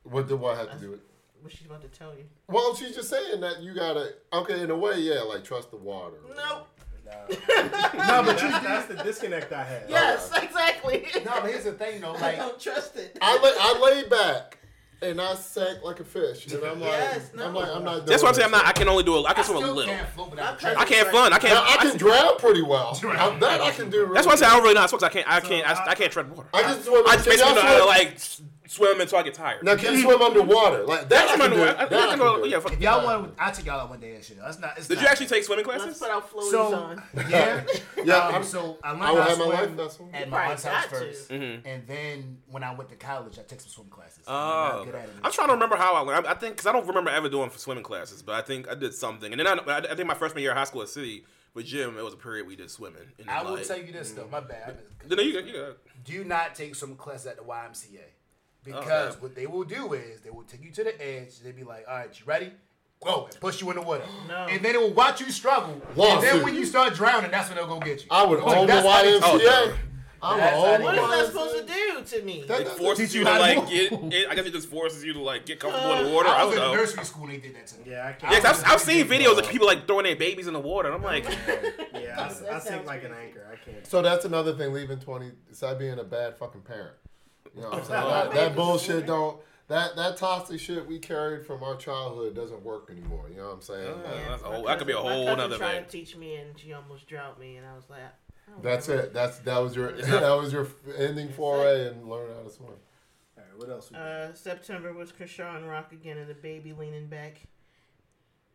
What did what have to do with? What she's about to tell you? Well, she's just saying that you gotta. Okay, in a way, yeah, like trust the water. Nope. no, (laughs) but that's, that's the disconnect I had. Yes, exactly. No, but here's the thing though, I like don't trust it. I lay, I lay back and I sank like a fish, and I'm like, Yes, I'm like, I'm not. Doing That's why I'm saying. I'm not. I can only do. A, I I can swim a still little. can't float without My a track. I can't fun. I can't. Now, I I- can drown pretty well. I, that I can do. Really That's why I say I good. don't really know how to swim. 'cause I can't. I can't. I, I- I can't tread water. I can swim. I just can basically know how to like s- swim until I get tired. Now can you swim underwater? Like that? I Swim can do. underwater. I- That I I can can go- yeah, If y'all want, I'll take y'all out one day and shit. That's not. It's Did not- you actually take swimming Let's classes? put our floaties So on. (laughs) yeah, Yeah, Um, I'm- so I learned I will how have to my swim life vessel. at my aunt's house got to. first, Mhm. and then when I went to college, I took some swim classes. I'm Oh, not good at it. I'm trying to remember how I went. I, I think because I don't remember ever doing swimming classes, but I think I did something. And then I, I think my freshman year of high school at City with Jim, it was a period we did swimming. And I then, will like, tell you this though, my bad. No, you, got- you got- Do not take some classes at the YMCA because Okay. what they will do is they will take you to the edge. They be like, "All right, you ready? Go!" and push you in the water. (gasps) No. And then they will watch you struggle. And then when you start drowning, that's when they'll go get you. I would Like, own the that's how they- Oh, YMCA. I would That's how own they What the is that supposed to do to me? That it forces teach you you to how to like move. get. It, I guess it just forces you to like get comfortable in the uh, water. I I was don't in know. nursery school and they did that to me. Yeah, I Yeah, can't. 'cause I've, I've seen videos of people like throwing their babies in the water, and I'm like, (laughs) Yeah, I, That I sink like an anchor. I can't. So that's another thing. Leaving twenty, besides being a bad fucking parent. You know what I'm (laughs) saying? That, that bullshit don't. That that toxic shit we carried from our childhood doesn't work anymore. You know what I'm saying? Oh, Like, that's a whole- that could be a whole my cousin nother tried thing. to teach me, and she almost drowned me, and I was like, I that's know. it. That's that was your It's (laughs) not- (laughs) that was your ending foray and learn how to swim. All right, what else? We got? Uh, September was Chrisean Rock again, and the baby leaning back.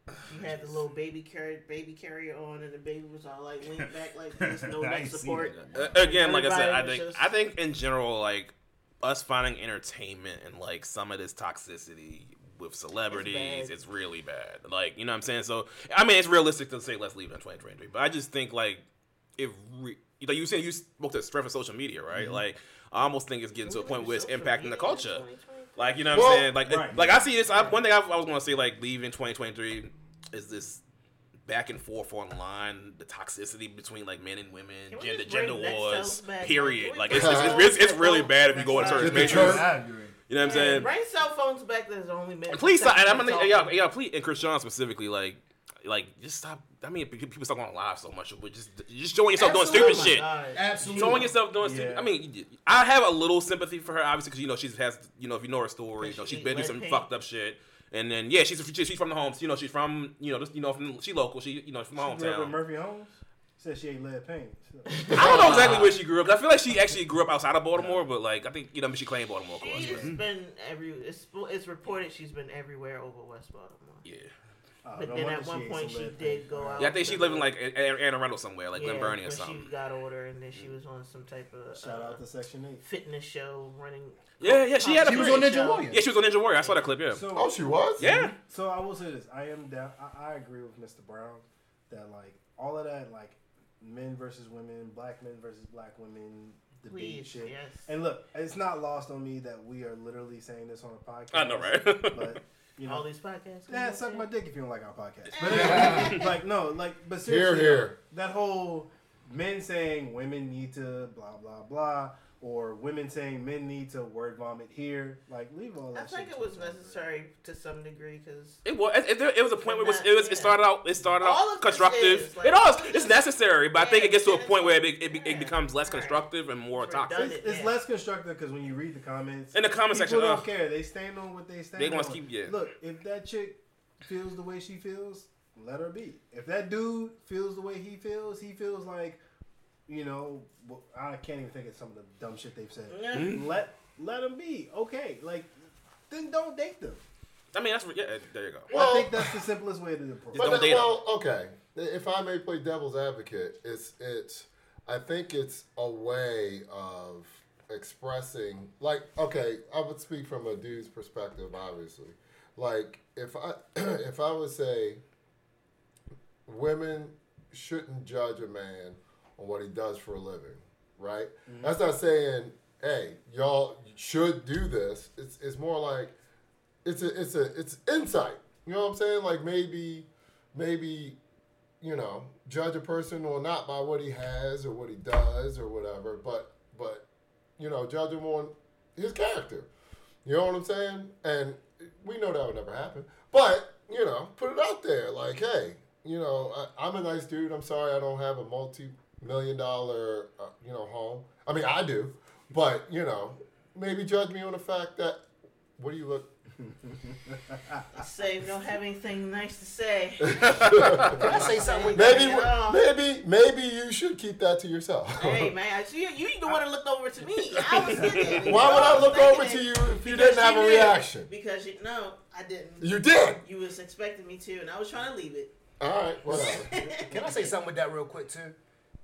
She had the little baby carrier, baby carrier on, and the baby was all like leaning back like this, no I neck support. Uh, again, like I said, I think just- I think in general, like us finding entertainment and like some of this toxicity with celebrities, It's it's, really bad. Like you know what I'm saying. So I mean, it's realistic to say let's leave it in 2023, but I just think like if re- like you said, you spoke to the strength of social media, right? Mm-hmm. Like I almost think it's getting to a point where it's impacting the culture. Like you know what Well, I'm saying? Like right. like I see this. I, one thing I, I was going to say like leaving 2023 is this back and forth online, the toxicity between like men and women, Can we gender just bring gender Next wars. Health back? Period. Can we Like bring it's it's, it's, it's really bad if you go in certain Get the spaces. I agree. You know what I'm saying? Bring cell phones back. There's only men. And please stop. And I'm gonna talking. yeah yeah please and Chrisean specifically like like just stop. I mean people stop going live so much, but just just showing yourself doing Absolutely. stupid shit. Absolutely. Showing yourself doing Yeah. stupid. I mean, I have a little sympathy for her, obviously, because you know she has, you know, if you know her story, you know, She she's been through some fucked up shit. And then yeah, she's she's from the homes. You know, she's from you know just you know from she local. She you know from my She grew up with hometown. Murphy Homes. Said she ate lead paint. I don't know exactly where she grew up. I feel like she actually grew up outside of Baltimore, but like I think you know she claimed Baltimore. Of course, She's but, been every. It's, it's reported she's been everywhere over West Baltimore. yeah, Uh, But no then wonder at she one ate point some she did go out. yeah. I think she lived in like Anne Anne Arundel somewhere, like yeah, Glen Burnie or when something. She got older and then she was on some type of Shout uh, out to Section Eight. fitness show running. Yeah, yeah, she had a She was on Ninja show. Warrior. Yeah, she was on Ninja Warrior. I saw that clip. Yeah, So, Oh, she was. yeah. So I will say this: I am down. I, I agree with Mr. Brown that like all of that, like men versus women, black men versus black women, debate Please, shit. yes. And look, it's not lost on me that we are literally saying this on a podcast. I know, right? But (laughs) you know, All these podcasts. yeah, suck my dick if you don't like our podcast. (laughs) But anyway, like no, like but seriously, Here, seriously, here. that whole men saying women need to blah blah blah, or women saying men need to word vomit here, like leave all that. I that. think shit it was to the necessary to some degree because It was. It, it, it was a point where it was. It, was, it started out. It started All out constructive. is, like, it all. all It's this- necessary, but I think it gets to a point where it, like- it, yeah. it becomes less Right. constructive and more It's toxic. It's, it's Yeah. less constructive because when you read the comments, In the comment section, people don't uh, care. They stand on what they stand. On. They gonna on. keep- yeah. Look, if that chick feels the way she feels, let her be. If that dude feels the way he feels, he feels like, you know, I can't even think of some of the dumb shit they've said. Yeah. Hmm? Let let him be. Okay, like then don't date them. I mean, that's yeah. There you go. Well- I think that's the simplest way to approach. But don't then- date 'em. well, okay. If I may play devil's advocate, it's it's. I think it's a way of expressing, like, okay, I would speak from a dude's perspective, obviously. Like, if I (clears throat) if I would say, women shouldn't judge a man on what he does for a living, right? Mm-hmm. That's not saying, hey, y'all should do this. It's it's more like it's a it's a it's insight. You know what I'm saying? Like maybe maybe you know judge a person or not by what he has or what he does or whatever, but but you know judge him on his character. You know what I'm saying? And we know that would never happen. But you know, put it out there. Like, hey, you know, I, I'm a nice dude. I'm sorry I don't have a multi-million dollar, uh, you know, home. I mean, I do, but you know, maybe judge me on the fact that. What do you look? (laughs) Say don't have anything nice to say. (laughs) Can I say something? Maybe, maybe, maybe you should keep that to yourself. hey man, see you. You the one that looked over to me. I was (laughs) thinking. Why would I look thinking over to you if you because didn't have a did. reaction? Because you no, I didn't. You did. You was expecting me to, and I was trying to leave it. All right, whatever. Can I say something with that real quick too?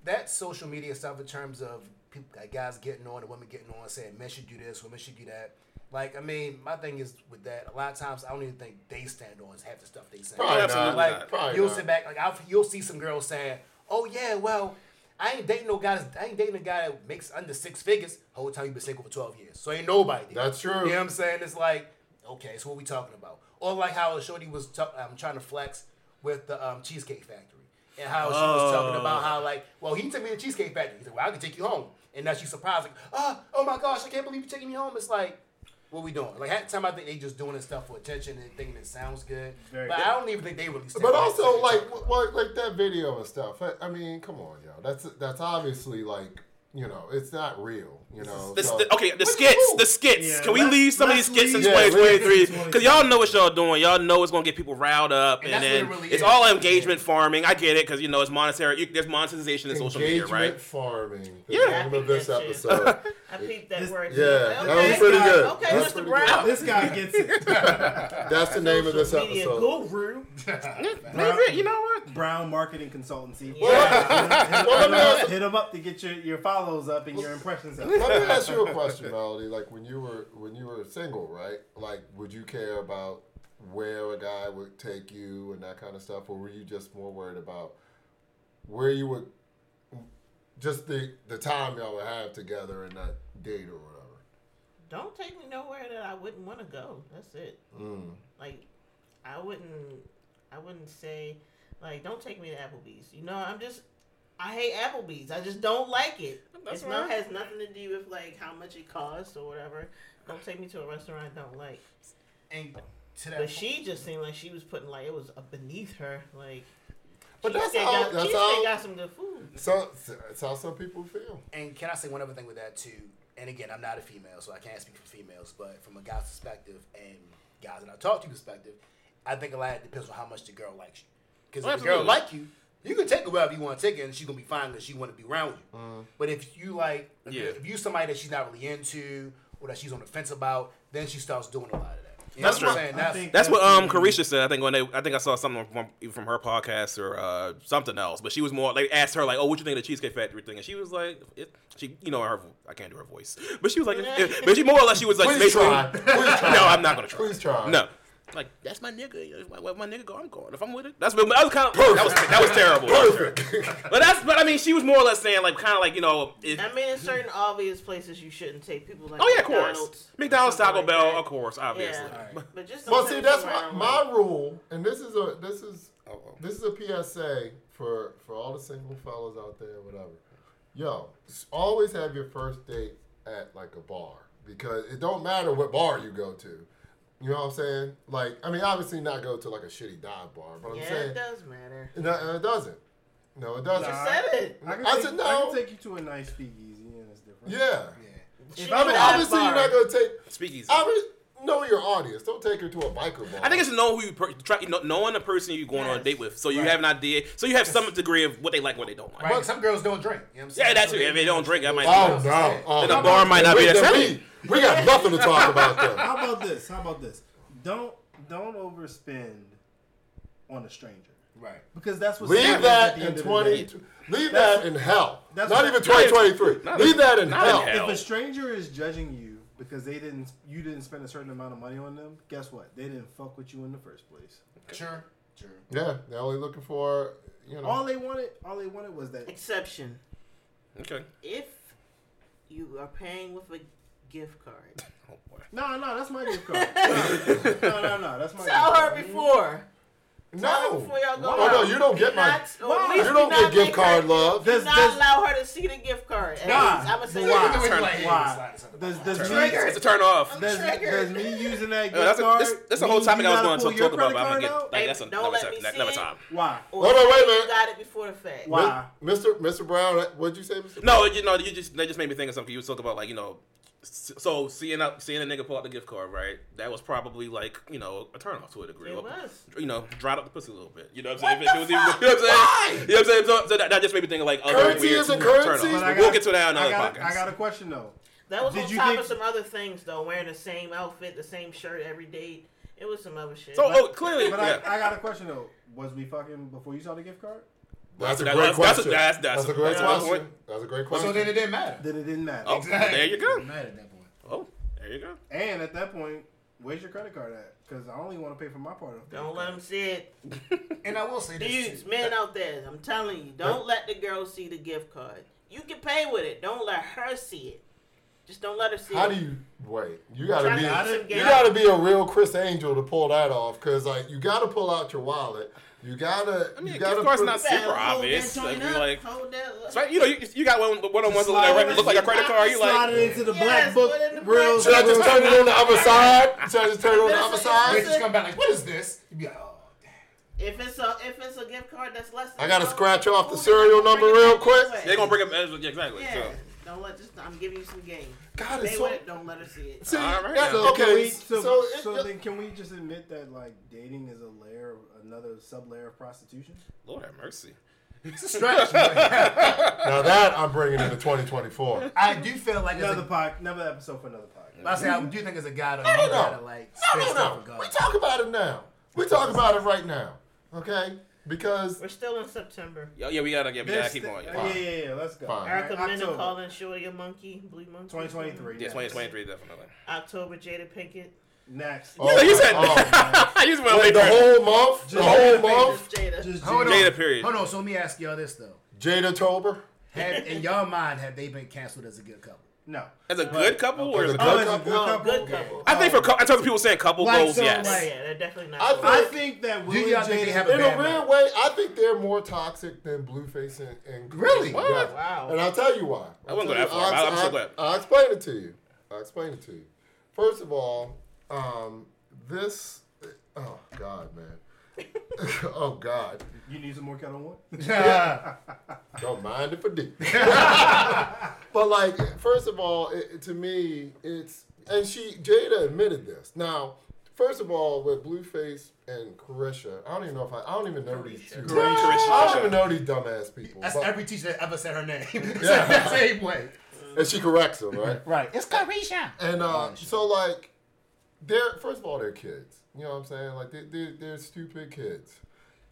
That social media stuff in terms of people, like guys getting on and women getting on, saying men should do this, women should do that. Like, I mean, my thing is with that. A lot of times, I don't even think they stand on half the stuff they say. Probably absolutely not. like Probably you'll not. sit back, like I'll, you'll see some girls saying, "Oh yeah, well, I ain't dating no guy. I ain't dating a guy that makes under six figures. Whole time you been single for twelve years, so ain't nobody. That's true. You know what I'm saying? It's like, okay, so what we talking about? Or like how Shorty was ta- um, trying to flex with the um, Cheesecake Factory, and how she was talking about oh. how like, well, he took me to Cheesecake Factory. He said, well, I can take you home, and now she's surprised, like, oh, oh my gosh, I can't believe you're taking me home. It's like. What we doing? Like half the time, I think they just doing this stuff for attention and thinking it sounds good. Very but good. I don't even think they really. But also, like, well, like that video and stuff. I, I mean, come on, yo. That's that's obviously like, you know, it's not real. You know. The, so- the- okay, the What skits, the skits. Yeah, Can we let's- leave some of these skits in leave- Yeah, 2023? leave- Because y'all know what y'all doing. Y'all know it's gonna get people riled up, And and, then really it's is. all engagement farming. I get it because you know it's monetary. You, there's monetization in social media, Engagement right? farming. The Yeah. name of this I episode. (laughs) I peeped that This- word. yeah, okay, that was pretty good. Okay, That's Mr. pretty Brown. This guy gets it. (laughs) That's the name of this Social media episode. guru. (laughs) Maybe, you know what? Brown Marketing Consultancy. Yeah. hit, Well, let him up, ask- hit 'em up to get your, your follows up and your impressions up. Let me ask you a (laughs) question, Melody. Like when you were when you were single, right? Like, would you care about where a guy would take you and that kind of stuff, or were you just more worried about where you would just the the time y'all would have together and that date or whatever? Don't take me nowhere that I wouldn't want to go. That's it. Mm. Like, I wouldn't. I wouldn't say, like, don't take me to Applebee's. You know, I'm just. I hate Applebee's. I just don't like it. That's it's not right. has nothing to do with like how much it costs or whatever. Don't take me to a restaurant I don't like. and to that But she just seemed like she was putting like it was beneath her. Like, But that's Cheesecake how got, that's Cheesecake how got some good food. so it's how some people feel. And can I say one other thing with that too? And again, I'm not a female, so I can't speak for females. But from a guy's perspective and guys that I talk to perspective, I think a lot depends on how much the girl likes you. Because if the girl like you, you can take her wherever you want to take her, and she's gonna be fine because she want to be around you. But if you like, if, Yeah. you, if you somebody that she's not really into or that she's on the fence about, then she starts doing a lot of that. You That's know what true. I'm saying? I That's, That's what um Carisha said. I think when they, I think I saw something from from her podcast or uh, something else. But she was more like asked her like, "Oh, what you think of the Cheesecake Factory thing?" And she was like, it, "She, you know, her I can't do her voice, (laughs) but she was like, it- but she more or less she was like, Please basically- try. Please (laughs) try. no, I'm not gonna try. Please try. No, like that's my nigga. If my, if my nigga go, I'm going. If I'm with it, that's what that was kind of that was that was terrible. That was terrible. But that's but I mean, she was more or less saying like kind of like you know, if, I mean, in certain obvious places you shouldn't take people like oh yeah, of McDonald's, course, McDonald's, something Taco like Bell, that. of course, obviously. Yeah, but just Well, see, that's my, my rule, and this is a this is Oh, oh. this is a PSA for for all the single fellas out there, whatever. Yo, always have your first date at like a bar because it don't matter what bar you go to. You know what I'm saying? Like, I mean, obviously not go to like a shitty dive bar, but I'm Yeah, saying it does matter. no, it doesn't. No, it doesn't. Nah. Said it. I can, I take, said I can take you to a nice speakeasy, and it's different. Yeah. yeah. She I mean, dive obviously you're not gonna take. Speakeasy. Obviously, know your audience. Don't take her to a biker bar. I think it's to know who you per- try, you know, knowing the person you're going on a date with, so you Right. have an idea, so you have some degree of what they like, what they don't like. Right. Some girls don't drink. You know what I'm saying? Yeah, that's So it. If they don't drink, I might. Oh no! Oh, oh Then the no. bar might not be Wait, that then we, we got nothing to talk about them. How about this? How about this? Don't don't overspend on a stranger Right. because that's what Leave happens at that the in end of the twenty. day. Leave That's- that in hell. that's Not what- even twenty twenty three. not Leave that in not in hell. hell. If a stranger is judging you because they didn't you didn't spend a certain amount of money on them, guess what? They didn't fuck with you in the first place. Sure. Sure. Yeah, they're only looking for you know. All they wanted, all they wanted was that. Exception. Okay. If you are paying with a gift card, (laughs) Oh boy. No, no, that's my gift (laughs) card. no, no, no, that's my. tell gift her card. before. No. Before y'all go Why? Oh no, you don't get my. not- or Why? at least You do don't get gift card her- love. Do Does- not does- allow her to see the gift card. At Why? I'm gonna say But that. why? Turn- Why? Does, does, me, It's a turn off. does, triggered. does me using that (laughs) gift Uh, that's a, card this, that's a whole topic I was going to talk about, but I'm gonna get like that's another, time, another time. Why? Hold on, wait a you minute. Got it before the fact. Why? Mr. Mr. Brown, what'd you say, Mr. No, you know, you just that just made me think of something. You was talking about like you know, s- so seeing out seeing a nigga pull out the gift card, right? That was probably like you know a turn off to a degree. It was. You know, dried up the pussy a little bit. You know what I'm saying? If it was even, (laughs) you know what I'm saying? You know what I'm saying? So, so that, that just made me think of like other Currency weird isn't turn-offs. currency. But I We'll got- get to that in I another got, podcast. I got a question though. That was Did on top think- of some other things though, wearing the same outfit, the same shirt every day. It was some other shit. so oh, clearly, But yeah. I, I got a question though. Was we fucking before you saw the gift card? That's a great that's- that's question. that's- that's That's a- a great that's a question. point. That's a great question. So then it didn't matter. Then it didn't matter. Oh, there you go. It didn't matter at that point. Oh, there you go. And at that point, where's your credit card at? Because I only want to pay for my part of it. don't let them see it. And I will say (laughs) this. Dudes, too. men out there, I'm telling you, don't let the girl see the gift card. You can pay with it. Don't let her see it. Just don't let her see it. How it. do you wait? You gotta be to a, get some you gotta be a real Criss Angel to pull that off, cause like you gotta pull out your wallet. You gotta. I mean, you gift gotta card's put- not super hold obvious. that Like, you up, like, hold that up. so, you know, you, you got one one on ones that look like, look like a credit card. You like slide like, it into the Yes, black book. put it in the Real, Should I just turn it on the other (laughs) side? Should I just turn it on the other Bitch side? just come back like, what is this? You'd be like, oh, damn. If it's a if it's a gift card that's less than I gotta scratch off the serial number real quick. they're gonna bring up yeah, exactly. Yeah. So. Don't let just I'm giving you some game. God, Pay so. with it, don't let her see it. See, All right, that- So okay, can we, so, so, it- so then can we just admit that like dating is a layer, another sub layer of prostitution? Lord have mercy. It's a stretch. (laughs) now that I'm bringing into 2024. I do feel like Another as pod, another episode for another podcast. I say I do think as a guy, though, I you don't gotta like No, no, no. We talk about it now. We talk about it right now. Okay? Because We're still in September. Yo, yeah, we gotta get, we gotta keep going. Yeah, yeah, yeah, yeah, let's go. Fine. Erica Alright, Mena calling Shorty a monkey, blue monkey. 2023. yeah 2023 definitely. October, Jada Pinkett. Next. Oh, Yeah, you said oh, oh I (laughs) just want wait, the whole month, the whole Jada month, Just Jada. Just Hold on. Jada period. Hold on. So let me ask y'all this though: Jada Tober. Have in your mind have they been canceled as a good couple? No. As a good couple or As as a a good Oh, couple? good couple. good couple. I think for cou- in terms of people saying couple Like, goals, so, yes. Yeah, like- yeah, they're definitely not. I good. I think- think that Do Will y'all and think they Jada- have a In a bad weird way, I think they're more toxic than Blueface and, and Really? What? Yeah. Wow. And I'll tell you why. I wouldn't I'll go that far, I'll, I'm so glad. I'll explain it to you. I'll explain it to you. First of all, um, this. Oh God, man. (laughs) oh God. You need some more Ketel One? (laughs) Yeah. Don't mind if I do. (laughs) but like, first of all, it, it- to me, it's and she Jada admitted this. Now, first of all, with Blueface and Carisha, I don't even know if I, I don't even know these two. I don't even know these dumbass people. That's but- every teacher that ever said her name. Yeah. Same way. and she corrects them, right? Right. It's Carisha. And uh, so like, they're first of all they're kids. You know what I'm saying? Like they they they're stupid kids.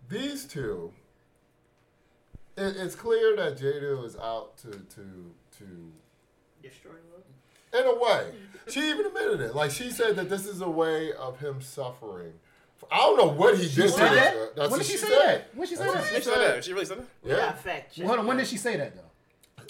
These two. It, it's clear that Jada is out to to to Destroy love. in a way. She even admitted it. Like she said that this is a way of him suffering. I don't know what he did said her. that? That's when what did she say said. that? When she say That's what that? She said that. She really said that. Yeah, Yeah. fact check. Hold on. When did she say that though?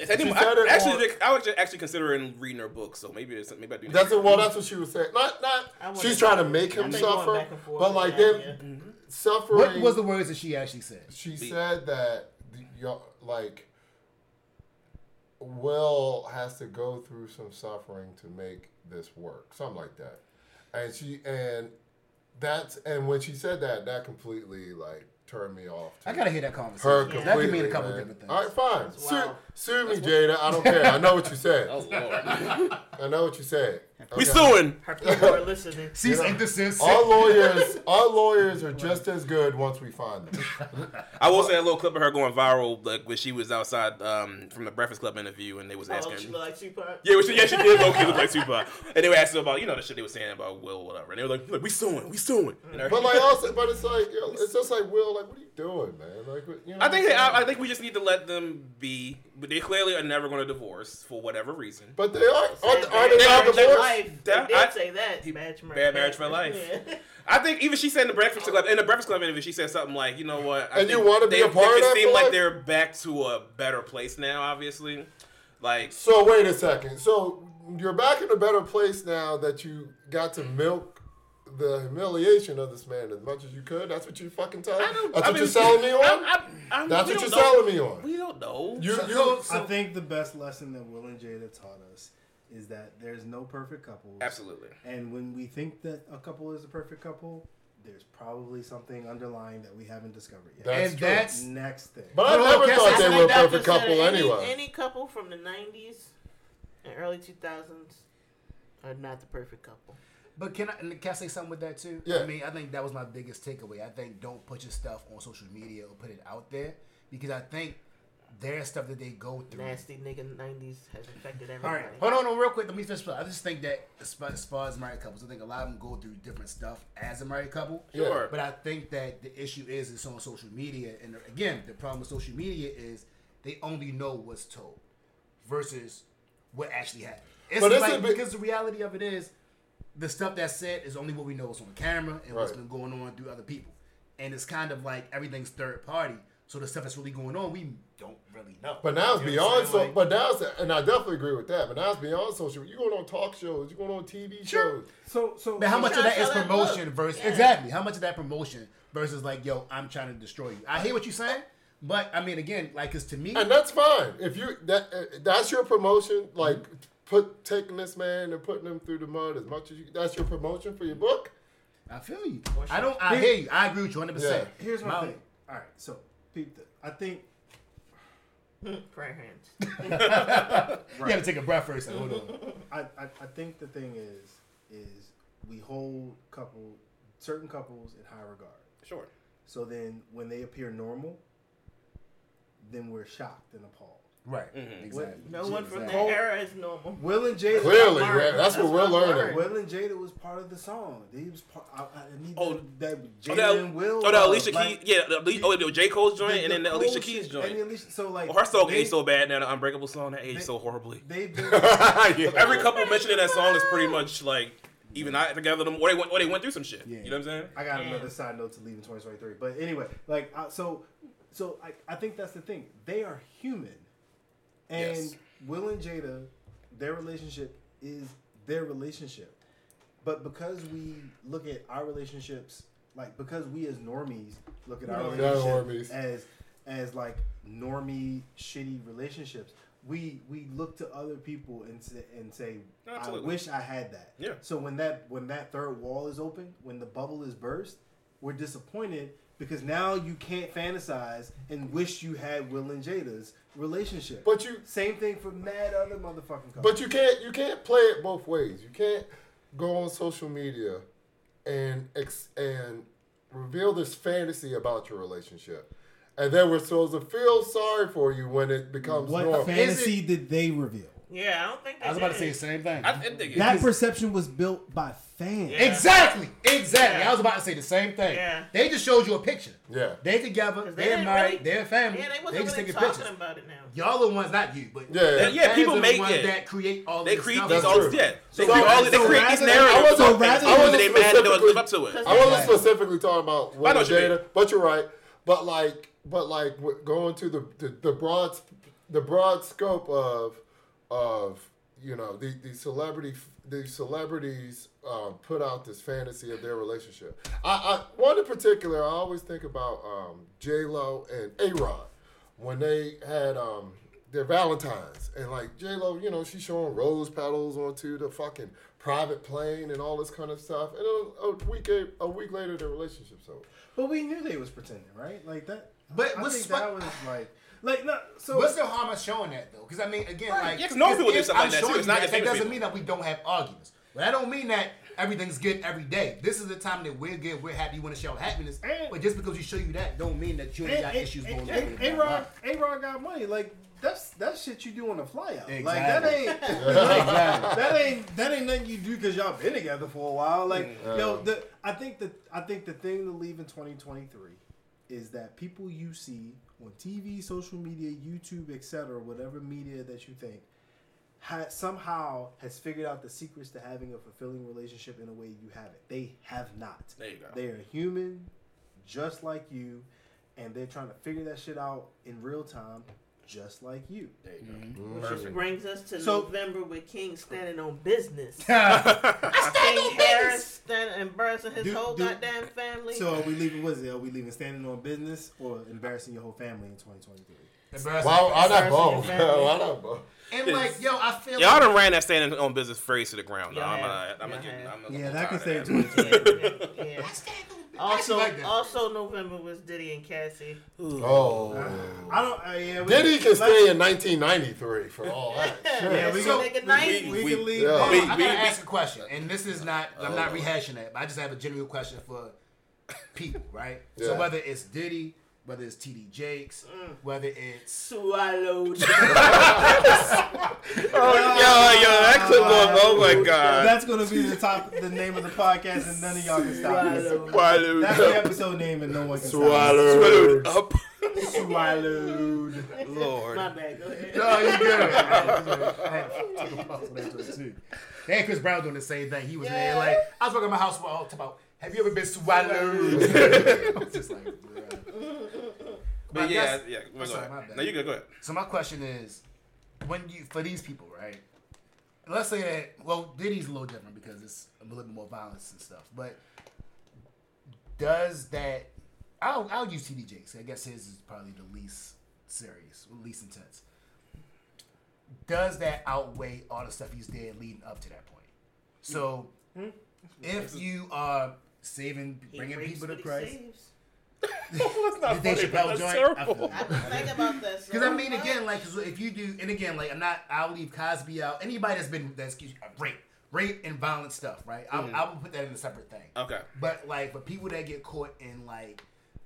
I, think, I, said actually, on- did- I was actually considering reading her book, so maybe it's, maybe I do. That's well. That's what she was saying. Not not. She's trying to make him suffer, back and forth but like that, them yeah. suffering. What was the words that she actually said? She said that y'all- like Will has to go through some suffering to make this work, something like that. And she and that's and when she said that, that completely like turned me off. I gotta hear that conversation. her Yeah. That could mean a couple man. different things. All right, fine. That's Sue, me, Jada. I don't care. I know what you said. Oh lord, I know what you said. we Okay. suing. Her people are listening. Cease You know, and desist. Our lawyers, our lawyers are just as good once we find them. (laughs) I will say a little clip of her going viral, like when she was outside um, from the Breakfast Club interview, and they was Oh, asking. she look like Tupac. Yeah, she, yeah, she did low key look like Tupac. And they were asking about, you know, the shit they were saying about Will, whatever. And they were like, look, we suing, we suing. Her- But like also, but it's like yo, it's just like Will, like what are you doing, man? Like you know. I think they, I, I think we just need to let them be. But they clearly are never going to divorce for whatever reason. But they are. Are, Said are they bad not marriage for divorced? life. They That- did I- say that. Bad, mar- bad marriage for life. (laughs) Yeah. I think even she said in the Breakfast Club in the Breakfast Club interview, she said something like, you know what? I And you wanna be they, a part they, of that It seemed like they're back to a better place now. Obviously, like So wait a second. So you're back in a better place now that you got to milk the humiliation of this man as much as you could. That's what you fucking tell. I don't- That's I what mean, you're selling me on. I, I, I, That's what you're know. selling me on. We don't know. You, So, you, I think the best lesson that Will and Jada taught us is that there's no perfect couple. Absolutely. And when we think that a couple is a perfect couple, there's probably something underlying that we haven't discovered yet. That's and true. that's Next thing. But I Hold on, never can I thought they were a perfect said couple any, anyway. Any couple from the '90s and early 2000s are not the perfect couple. But can I, can I say something with that too? Yeah. I mean, I think that was my biggest takeaway. I think don't put your stuff on social media or put it out there because I think there's stuff that they go through. Nasty nigga '90s has affected All everybody. right, Hold on, no, real quick. Let me finish. I just think that as far, as far as married couples, I think a lot of them go through different stuff as a married couple. Sure. But I think that the issue is it's on social media, and again, the problem with social media is they only know what's told versus what actually happened. It's But it's like a bit- because the reality of it is the stuff that's said is only what we know is on camera and what's been going on through other people, and it's kind of like everything's third party. So the stuff that's really going on, we don't really know. But now it's You know beyond so. Like- but now it's and I definitely agree with that. But now it's beyond social. You going on talk shows. You going on TV shows. So, so, But how much of that is that to is sell that promotion versus Yeah. exactly? How much of that promotion versus like, yo, I'm trying to destroy you? I hear what you're saying, but I mean, again, like, cause to me, And that's fine. If you that uh, that's your promotion, like put taking this man and putting him through the mud as much as you. That's your promotion for your book. I feel you. I don't. I hear you. I agree with you 100. percent here's my thing. All right, so peep this. I think (laughs) Prayer hands. (laughs) You got to take a breath first. and Hold on. (laughs) I, I, I think the thing is is we hold couple certain couples in high regard. Sure. So then when they appear normal, then we're shocked and appalled. Right. Mhm. Exactly. No one from that Cole- era is normal. Will and Jada Clearly, Mark, man, that's, what that's we're what learning. Will and Jada was part of the song. He was part. I, I need Oh, that, that Oh, Jada that, and Will. oh, the Alicia like, Keys. Yeah, the, the, oh, the J. Cole's joint, and then the Cole Alicia shit Keys And joint. the Alicia, so like Oh, her song they, aged so bad now. The Unbreakable song that aged they- so horribly. They've been, (laughs) Yeah. Every couple mentioning that song is pretty much like even I together, them or they went, or they went through some shit. Yeah. You know what I'm saying? I got Yeah. another side note to leave in 2023. But anyway, like uh, so, so I, I think that's the thing. They are human, and Yes. Will and Jada, their relationship is their relationship. But because we look at our relationships, like because we as normies look at our Yeah, relationship as as like normie shitty relationships. We we look to other people and say, and say, I wish I had that. Yeah. So when that when that third wall is open, when the bubble is burst, we're disappointed because now you can't fantasize and wish you had Will and Jada's relationship. But you Same thing for mad other motherfucking couples. But you can't you can't play it both ways. You can't go on social media and ex- and reveal this fantasy about your relationship, and then we're supposed to feel sorry for you when it becomes what normal. fantasy did they reveal? Yeah, I don't think they I was about to say the same thing. I, I think That it, perception was built by fans. Yeah. Exactly. Exactly. Yeah. I was about to say the same thing. Yeah. They just showed you a picture. Yeah. They together. 'Ause they They're married. really- they're a family. Yeah, they they wasn't just really taking talking pictures. about it now. Y'all the ones, not you, but Yeah. Yeah, fans people make it. that create all they this create stuff. these That's all true. yeah. They So create all they rather- create so these narratives. I wasn't- so I rather wasn't they mad don't specifically- live up to it. I wasn't specifically talking about I Will know you. Jada, but you're right. But like, but like going to the, the the broad the broad scope of of you know the the celebrity the celebrities uh, put out this fantasy of their relationship. I, I one in particular I always think about um, J Lo and A Rod when they had um, their Valentines and like J Lo, you know, she's showing rose petals onto the fucking private plane and all this kind of stuff. And a, a week a week later, their relationship's over. But we knew they was pretending, right? Like that. But I what's think sp- that was like, like no. So What's the harm of showing that though? Because I mean, again, like Yeah, 'cause normal people do if stuff I'm like that, too. showing It's not that, just that doesn't people. mean that we don't have arguments. But I don't mean that everything's good every day. This is the time that we're good, we're happy, you want to show happiness. And- but just because you show you that, don't mean that you ain't got issues going on. with A. Rod, A Rod got money. Like that's that shit you do on the fly out. Like (laughs) (laughs) that ain't Exactly. that ain't that ain't nothing you do because y'all been together for a while. Like Mm. yo, the I think that I think the thing to leave in 2023 is that people you see on TV, social media, YouTube, etc., whatever media that you think, ha- somehow has figured out the secrets to having a fulfilling relationship in a way you have it. They have not. There you go. They are human, just like you, and they're trying to figure that shit out in real time. Just like you. There you go. Which just Perfect. brings us to So- November with King standing on business. (laughs) I (laughs) stand King Harris standing embarrassing his Do- whole do- goddamn family. So are we leaving? What is it? Are we leaving standing on business or embarrassing your whole family in 2023? Embarrassing. Why, why not both? (laughs) your family. why not both? And like, yo, I feel Y'all like done ran that standing on business phrase to the ground. Y'all I'm, have. uh, I'm, Y'all getting, have. I'm, I'm Yeah, I'm that can tired stay of in 2023. yeah, yeah. I stand on- I Also, like that. also November was Diddy and Cassie. Oh. I don't. Uh, yeah, we, Diddy can let's- stay in 1993 for all that. (laughs) Yeah, we so can- nigga we- ninety. We, We- can leave. yeah. that. We- I we- gotta we- ask a question, and this is not. I'm not rehashing that, but I just have a genuine question for people, right? So whether it's Diddy, whether it's TD Jakes, mm. whether it's Swallowed. (laughs) Oh, yo, yo, that clip was, oh my god. That's gonna be the top, the name of the podcast, and none of y'all can stop it. Swallowed. Swallowed That's the episode name, and no one can Swallowed. Swallowed stop it. Swallowed. Lord. My bad. Go ahead. no, you good. I had to a pause on that too. And Chris Brown doing the same thing. He was there Yeah. like I was working at my house. All talking about. Have you ever been swallowed? (laughs) I was just like, bruh. But I yeah, guess- yeah. Go I'm sorry, my bad. No, you good. Go ahead. So my question is, when you for these people, right? Let's say that well, Diddy's a little different because it's a little bit more violence and stuff. But does that? I'll I'll use TD Jakes. I guess his is probably the least serious, least intense. Does that outweigh all the stuff he's did leading up to that point? So, if you are saving, bringing people to Christ, saves. (laughs) That's not the Dave funny, Chappelle that's terrible. I was thinking about that. Because I mean, again, like 'cause if you do, and again, like I'm not, I'll leave Cosby out. Anybody that's been that's uh, rape, rape and violent stuff, right? I, I will put that in a separate thing. Okay. But like for people that get caught in like,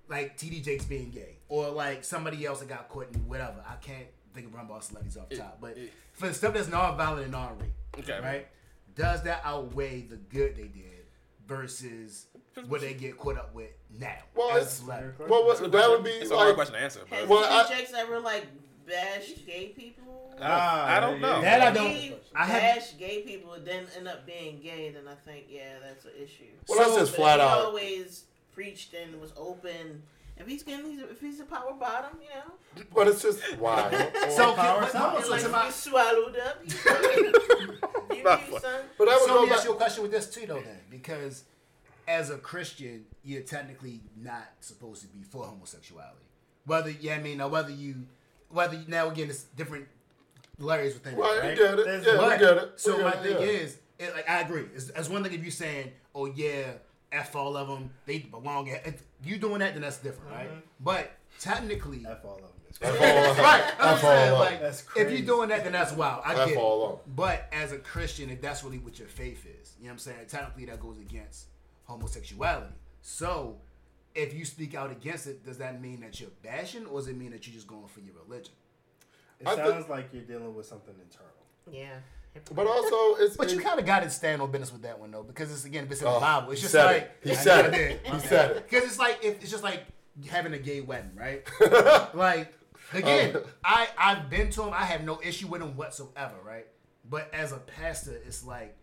like TD Jakes being gay, or like somebody else that got caught in whatever, I can't think of Rumble celebrities off the top. But it- for the stuff that's non-violent and non-rape, Okay. right? Does that outweigh the good they did versus what they get caught up with now Well, as a it's- celebrity? Well, what, that would be It's a hard question to answer. Has But Well, well, I- Jakes ever like bashed gay people? Ah, I don't know. That I don't- He I have- bashed gay people and then end up being gay, then I think yeah, that's an issue. Well, that's just flat out. always preached and was open. If he's getting, he's a, if he's a power bottom, you know, But it's just why. (laughs) So, power but- sound. so like my- you swallowed up. You, (laughs) you, Not you son. But I would So go let me ask you a question with this too, though, then, because as a Christian, you're technically not supposed to be for homosexuality. Whether yeah, I mean, now whether you, whether you, now again, it's different layers within Well, it, you get it. There's- Yeah, But- we get it. So We my get thing yeah. is, it, like I agree. It's, it's one thing if you saying, "Oh yeah, f all of them, they belong." If you doing that, then that's different, right? Mm-hmm. But technically, F all of them. (laughs) F all right? F I'm saying, all like, That's if you're doing that, then that's wild. I F get it. all of 'em. But as a Christian, if that's really what your faith is, you know what I'm saying? Technically, that goes against homosexuality. So, if you speak out against it, does that mean that you're bashing, or does it mean that you're just going for your religion? It I sounds think- like you're dealing with something internal. Yeah. But also, it's. But you kind of got to stand on business with that one though, because it's again, if it's in the Oh, Bible. It's just like it. He said it. He said it. (laughs) Because it's like if it's just like having a gay wedding, right? (laughs) like again, Um, I I've been to them. I have no issue with them whatsoever, right? But as a pastor, it's like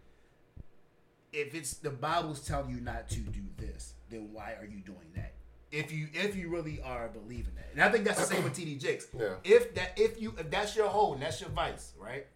if it's the Bible's telling you not to do this, then why are you doing that? If you if you really are believing that, and I think that's the same with TD Jakes. Yeah. If that if you if that's your hold and that's your vice, right?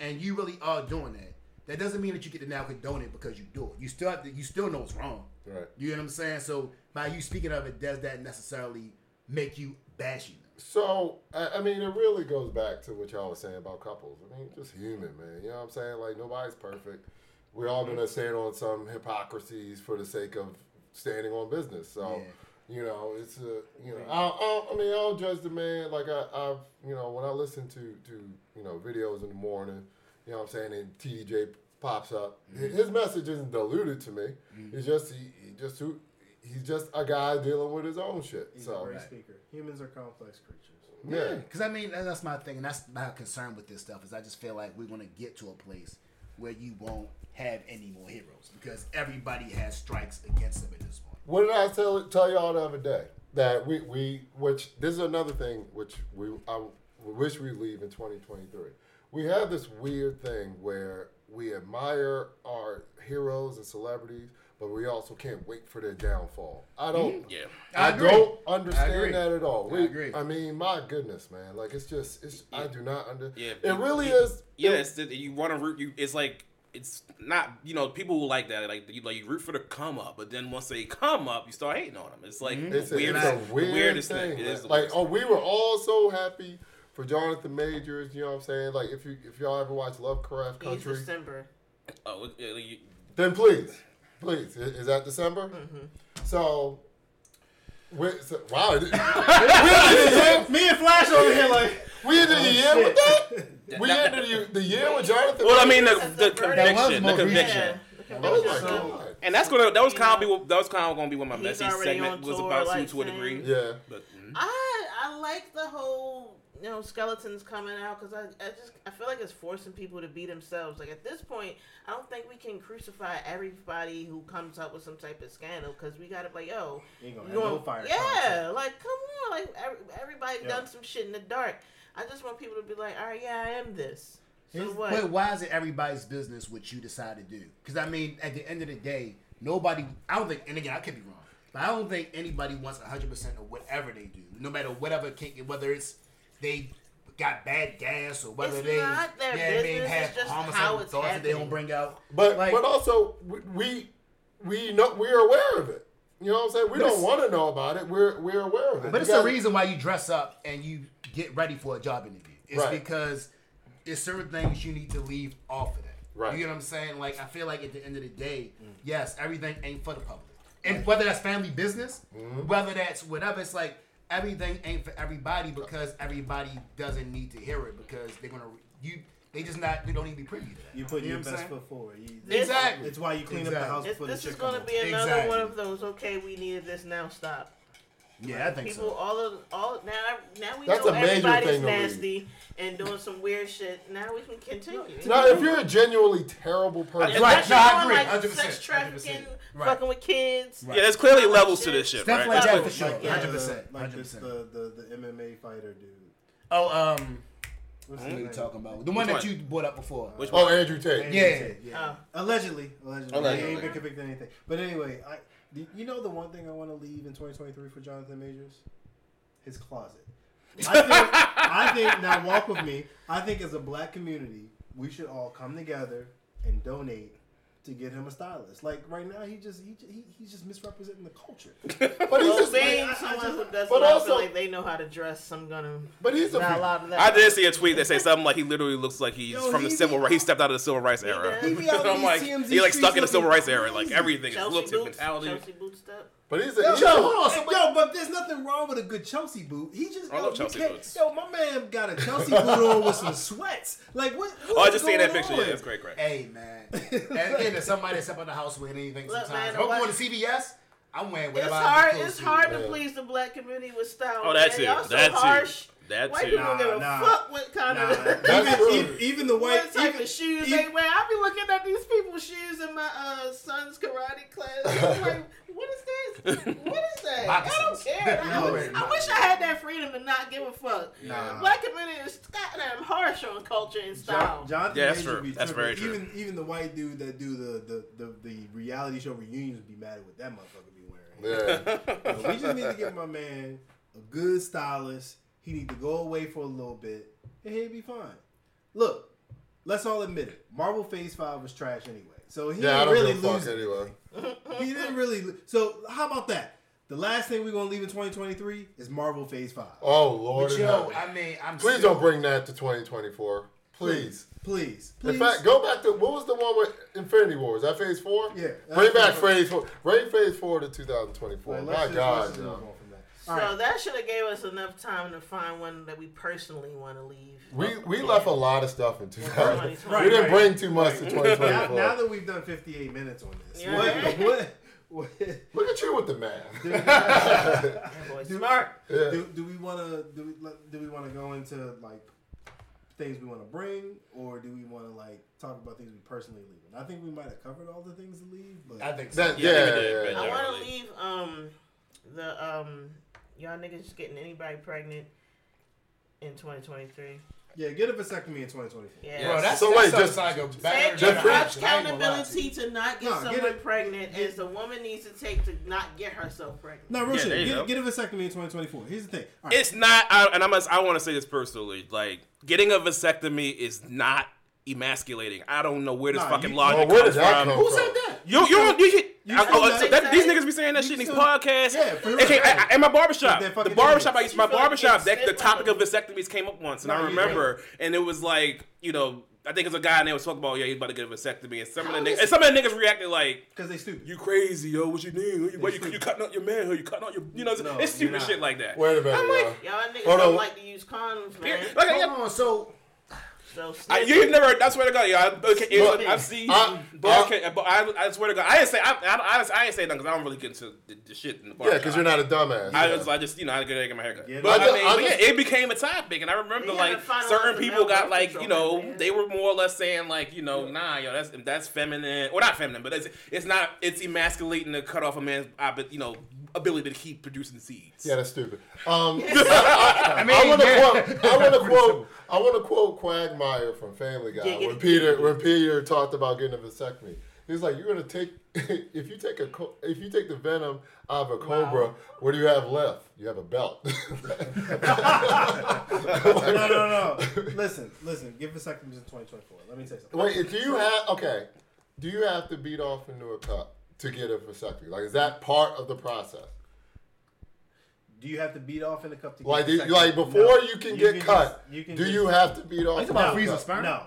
And you really are doing that, that doesn't mean that you get to now condone it because you do it. You still have to, you still know it's wrong. Right. You know what I'm saying? So by you speaking of it, does that necessarily make you bashing them? So I, I mean, it really goes back to what y'all was saying about couples. I mean, just human, man. You know what I'm saying? Like nobody's perfect. We're all gonna stand on some hypocrisies for the sake of standing on business. So. You know, it's a you know. I, I, I mean, I don't judge the man. Like I, I've you know, when I listen to to you know videos in the morning, you know what I'm saying, and TJ pops up, mm-hmm. his message isn't diluted to me. Mm-hmm. It's just he, he just who he's just a guy dealing with his own shit. He's so a great speaker. Humans are complex creatures. yeah. Because I mean, that's my thing, and that's my concern with this stuff. Is I just feel like we're gonna get to a place where you won't have any more heroes because everybody has strikes against them at this point. What did I tell tell y'all the other day? That we, we which this is another thing which we I wish we leave in 2023. We have this weird thing where we admire our heroes and celebrities, but we also can't wait for their downfall. I mm-hmm. don't. Yeah. I, I don't understand agree. that at all. I We, agree. I mean, my goodness, man. Like it's just, it's. I do not under. Yeah, it really yeah, is. Yeah, it's the, you want to root. You it's like it's not you know people who like that like you like you root for the come up, but then once they come up, you start hating on them. It's like It's, the weirdest, it's a weird weirdest thing. thing. It is like, oh, thing. we were all so happy for Jonathan Majors. You know what I'm saying? Like, if you if y'all ever watch Lovecraft He's Country, December. oh, it- it- you- then please, please, is, is that December? Mm-hmm. So, we so, wow, (laughs) Me and Flash over here like. We ended the year with (laughs) that. That- We that- ended the, the year with Jonathan. well, I mean the, the the verdict. That was conviction, the conviction, Yeah. Oh my god. and that's gonna that was You kind of be that was kind of gonna be what my he's messy already segment was about like, to a degree. Yeah. But mm. I I like the whole you know skeletons coming out because I, I just I feel like it's forcing people to be themselves. Like at this point, I don't think we can crucify everybody who comes up with some type of scandal because we gotta like yo, Ain't gonna you have no fire. yeah, like come on, like every, everybody Yeah. done some shit in the dark. I just want people to be like, all right, yeah, I am this. So Here's- what? But why is it everybody's business what you decide to do? Because I mean, at the end of the day, nobody. I don't think, and again, I could be wrong, but I don't think anybody wants hundred percent of whatever they do, no matter whatever. Can, whether it's they got bad gas or whether It's they not their yeah, I mean, business, have it's just homicidal how it's thoughts that they don't bring out. But Like- but also we- we we know we're aware of it. You know what I'm saying? We But don't want to know about it. We're we're aware of it. But You it's the reason why you dress up and you get ready for a job interview. It's Right. because it's certain things you need to leave off of that. Right. You know what I'm saying? Like I feel like at the end of the day, yes, everything ain't for the public. And whether that's family business, Mm-hmm. whether that's whatever, it's like everything ain't for everybody because everybody doesn't need to hear it because they're gonna you they just not they don't need to be privy to that. You put You your best saying? foot forward. You, Exactly. It's why you clean up the house This, before the this shit is gonna be another Exactly. one of those. Okay, we needed this now. Stop. Yeah, I think People, so. all of all now, now we That's know a major everybody's thing nasty and doing some weird shit. Now we can continue. Now, if you're a genuinely terrible person, And Right, that's no, I agree, like 100%, sex trafficking, 100%. Fucking with kids. Right. yeah, there's clearly levels to this shit, Stuff right? like that Like- for sure. like, yeah. Hundred percent. Like Hundred this, the, percent. the the MMA fighter dude. Oh, um, What's what his are you talking about? The one Which that one? you brought up before. Which oh, one? oh Andrew Tate. Andrew Yeah. Tate, yeah. Oh. Allegedly, allegedly, Allegedly. he ain't been convicted of anything. But anyway, I do you know the one thing I want to leave in 2023 for Jonathan Majors? His closet. I think, I think now walk with me. I think as a black community, we should all come together and donate to get him a stylist. Like right now, he just he, he he's just misrepresenting the culture. (laughs) But he's Well, just, being I- I someone just- who does but also- like they know how to dress, I'm gonna but he's a not a lot of that. I did see a tweet that said something like he literally looks like he's Yo, from the civil be- right. He stepped out of the civil rights era. does. He be out (laughs) in I'm these like, TMZ he like stuck in the civil rights era. Like everything, his Chelsea looks, his mentality. Chelsea boot step. But he's a Yo, he's Yo, a- hold on. So, wait, Yo, but there's nothing wrong with a good Chelsea boot. He just I yo, love Chelsea can't- boots. Yo, my man got a Chelsea boot on with some sweats. Like what? Oh, I just seen that going picture. Yeah, on? that's great, great. hey man, (laughs) and again, if somebody step in the house with anything, Look, sometimes man, if I'm going to CVS, I'm wearing whatever. It's whatever. hard. I'm It's hard to Yeah. please the black community with style. Oh, that's man. too. Y'all so That too. Harsh. That White too. people don't give a Nah, nah. fuck what kind Nah, of (laughs) That's true. even, even the white, what type even, of shoes even- they wear. I be looking at these people's shoes in my uh, son's karate class. I'm like, (laughs) what is this? What is that? I don't care. (laughs) I, No, wish- I wish I had that freedom to not give a fuck. Nah. Black community is goddamn harsh on culture and style. John, Jonathan Yeah, that's Major true. be That's very true. Even even the white dude that do the the, the, the reality show reunions would be mad at what that motherfucker be wearing. yeah. We just need to give my man a good stylist. He need to go away for a little bit, and he'll be fine. Look, let's all admit it. Marvel Phase Five was trash anyway, so he Yeah, didn't don't really give lose. fuck anyway. (laughs) He didn't really. lo- So how about that? The last thing we're gonna leave in 2023 is Marvel Phase Five. Oh Lord, But yo. I mean, I'm please still, don't bring that to 2024. Please. please, please. In fact, go back to what was the one with Infinity War? Is that Phase Four? Yeah, Bring back Phase Phase Four. Bring Phase Four to 2024. Like, My let's God, just move yo. on from that. So All right. that should have gave us enough time to find one that we personally want to leave. We we left a lot of stuff in 2020. Right, we didn't right. bring too much to Now, 2024. now that we've done 58 minutes on this, Yeah. what, (laughs) what, what Look at you with the math. That boy smart. do, do we want to do we, do we want to go into like things we want to bring, or do we want to like talk about things we personally leave? And I think we might have covered all the things to leave, but I think so. That, Yeah, yeah, I think we yeah, I want to leave um the um y'all niggas just getting anybody pregnant in 2023. Yeah, get a vasectomy in 2024. Yeah. Yeah. Bro, that's, So that wait, just- like a Take better Just- much. I ain't gonna lie to you. accountability to not get No, get someone it- pregnant get- as the woman needs to take to not get herself pregnant. No, real Yeah, shit. there you go. Get, get a vasectomy in 2024. Here's the thing. All right. It's not, I, and I must. I want to say this personally. Like, getting a vasectomy is not emasculating. I don't know where this Nah, fucking you- logic Well, where comes did that from. come Who from? said that? You, you, don't- you, You I- still oh, that- these niggas be saying that You shit in these podcasts. Yeah, for real. Okay, I, I, in my barbershop, the barbershop I idiots. used, my barbershop, that, the topic of vasectomies came up once, and No, I you remember, and it was like, you know, I think it's a guy and they was talking about, yeah, he's about to get a vasectomy, and some of the niggas, and some of the niggas reacted like, Because they stupid. you crazy, yo, what you need? What you, stupid. you cutting out your man, you cutting out your, you know, No, it's stupid shit like that. Wait a minute, I'm like, y'all. Y'all niggas Hold don't on. like to use condoms, man. like, Hold yeah, on, so So I, snitch- you've never. I swear to God, yeah. I, okay, it- Look, I've seen. I- but, I- okay, but I, I swear to God, I didn't say. I, I, I, I didn't say nothing because I don't really get into the, the shit in the bar. Yeah, because you're not a dumbass. I Yeah. just, I just, you know, I had to get my haircut. Yeah, but I I, just- mean, I but yeah, it became a topic, and I remember They like certain people got like, you know, man. they were more or less saying like, you know, nah, yo, that's that's feminine, or not feminine, but it's it's not, it's emasculating to cut off a man's, uh, but you know, ability to keep producing seeds. Yeah, that's stupid. Um, I (laughs) I mean, want to yeah. quote. I want to quote. I want to quote Quagmire from Family Guy Giggity. when Peter when Peter talked about getting a vasectomy. He's like, "You're gonna take (laughs) if you take a if you take the venom out of a cobra, what do you have left? You have a belt." (laughs) no, no, no, no. listen, listen. Give vasectomies in 2024. Let me say something. Wait, do you have okay? Do you have to beat off into a cup to get a vasectomy? Like, is that part of the process? Do you have to beat off in the cup to get Like, do, vasectomy? like before No. you can get cut, just- you can do just- you have to beat off? you talking into about a freezing cup? sperm? No.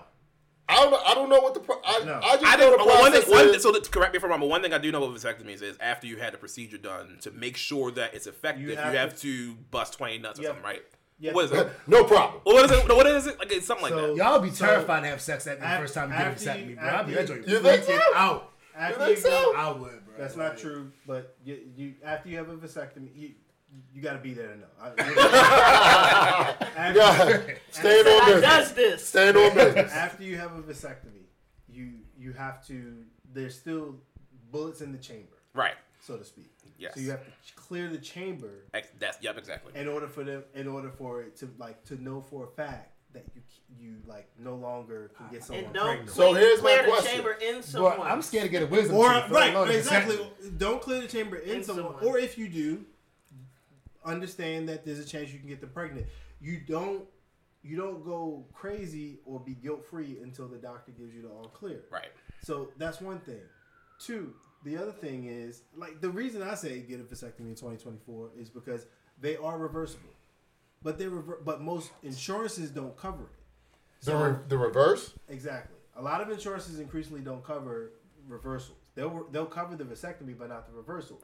I don't. know- I don't know what the. Pro- I, No. I just I know did the one process thing. One, is- so to correct me if I'm wrong, but one thing I do know about vasectomies is after you had the procedure done to make sure that it's effective, you You have, have to, bust twenty nuts or Yeah. something, right? Yeah. What is it? (laughs) no problem. What is it? What is it? Like it's something like that. y'all be So, terrified to have sex at the first time you get a after vasectomy, you- bro. I'd be after that joint you- You think out. After think you go. I would, bro. That's Like, not true. But you, you after you have a vasectomy, you you got to be there to know. I- (laughs) after, Yeah, stand I on does this. Stand on business. after you have a vasectomy, you you have to. There's still bullets in the chamber, Right. so to speak. Yes. So you have to clear the chamber Ex- That's yep, exactly. in order for them, in order for it to like to know for a fact that you you like no longer can get someone And don't pregnant. So here's my the question. chamber in But someone. I'm scared to get a wisdom Or tooth, let right, alone exactly. Don't clear the chamber in, In someone. someone. Or if you do, understand that there's a chance you can get them pregnant. You don't you don't go crazy or be guilt free until the doctor gives you the all clear. Right. So that's one thing. Two, the other thing is like the reason I say get a vasectomy in 2024 is because they are reversible, but they rever- but most insurances don't cover it. The, re- the reverse. Exactly. A lot of insurances increasingly don't cover reversals. They'll they'll cover the vasectomy, but not the reversal.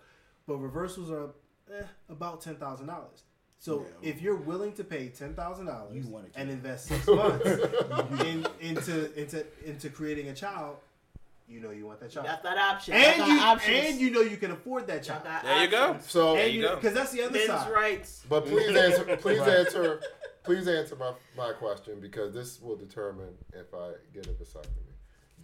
But reversals are eh, about ten thousand dollars. So Yeah. if you're willing to pay ten thousand dollars and invest (laughs) six months (laughs) in, into into into creating a child, you know you want that child, got that option. and Y'all you got options. and you know you can afford that Y'all child. got There you go. So, There you you go. because that's the other Men's side. rights. but please (laughs) answer. Please Right. answer. Please answer my, my question because this will determine if I get a vasectomy.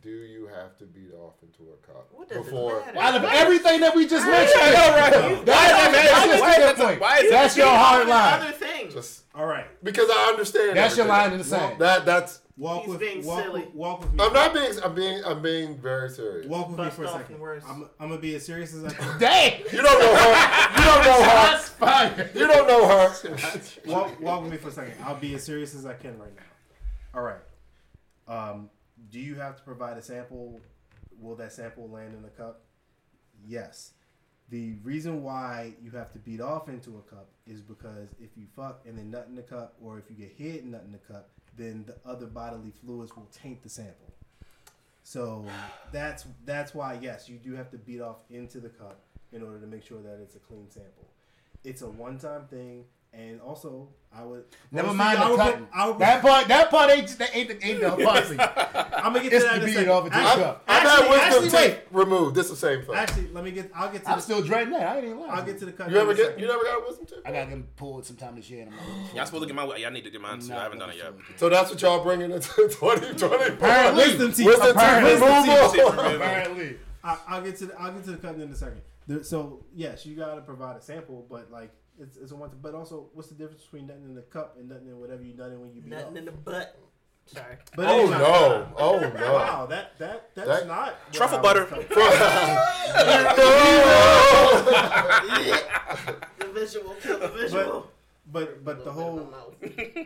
Do you have to beat off into a cop What does before? matter? Out of everything that we just mentioned, I know, right? that's, Why is that- that's, why is that's, that- why that's your hard Other line. thing. Just All right, because I understand. That's your line in the sand. That that's. Walk He's with being walk, silly. with walk with me. I'm not being. I'm being. I'm being very serious. Walk with me for a off second. and worse. I'm, I'm gonna be as serious as I can. (laughs) Dang. You don't know her. You don't know her. That's fire. You don't know her. (laughs) walk, walk with me for a second. I'll be as serious as I can right now. All right. Um, do you have to provide a sample? Will that sample land in a cup? Yes. The reason why you have to beat off into a cup is because if you fuck and then nut in the cup, or if you get hit and nut in the cup, then the other bodily fluids will taint the sample. So that's that's why yes, you do have to beat off into the cup in order to make sure that it's a clean sample. It's a one-time thing, and also I would Never honestly, mind I the would cutting. put- would That part, that part ain't that ain't the ain't the (laughs) pussy. I'm gonna get to that the in a beat second. off into the cup. I've Actually, had wisdom actually, teeth removed. This is the same thing. Actually, let me get. I'll get to. I'm the, still dreading that. I ain't even lying. I'll get to the cut. you ever get? second. You never got a wisdom tooth? I gotta get him pulled sometime this year. And I'm like, Y'all supposed to get my. Y'all need to get mine too. I haven't done it yet. So that's what y'all bringing into (laughs) 2020. Apparently. Wisdom teeth. Wisdom teeth Apparently. removal. Apparently. I, I'll get to the, I'll get to the cutting in a second. So yes, you gotta provide a sample, but like It's, it's a one. But also, what's the difference between nothing in the cup and nothing in whatever you done in when you beat Nothing off? in the butt. Sorry. But Oh anyway- no! Oh no! (laughs) Wow, that that that's That- not Truffle I was butter. talking- (laughs) (laughs) The visual kill the visual. But but the whole bit in my mouth.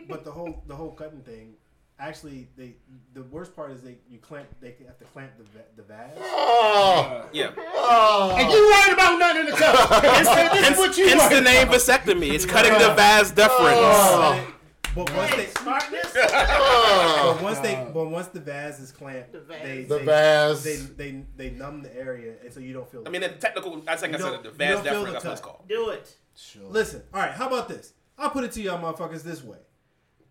but the whole the whole cutting thing. Actually, they the worst part is they you clamp they have to clamp the va- the vase. Oh, Yeah. oh. And you worried about nothing in the cup. (laughs) this is what you Hence the name about. vasectomy. It's cutting the vas oh. deferens. Oh. oh. But once they smartness. Oh. but once they but once the vas is clamped, The vas. they The they, vase. they they they numb the area and so you don't feel. I mean, the technical, I think I said the vas don't feel deferens. That's what it's called. Do it. Sure. Listen, all right. How about this? I'll put it to y'all motherfuckers this way.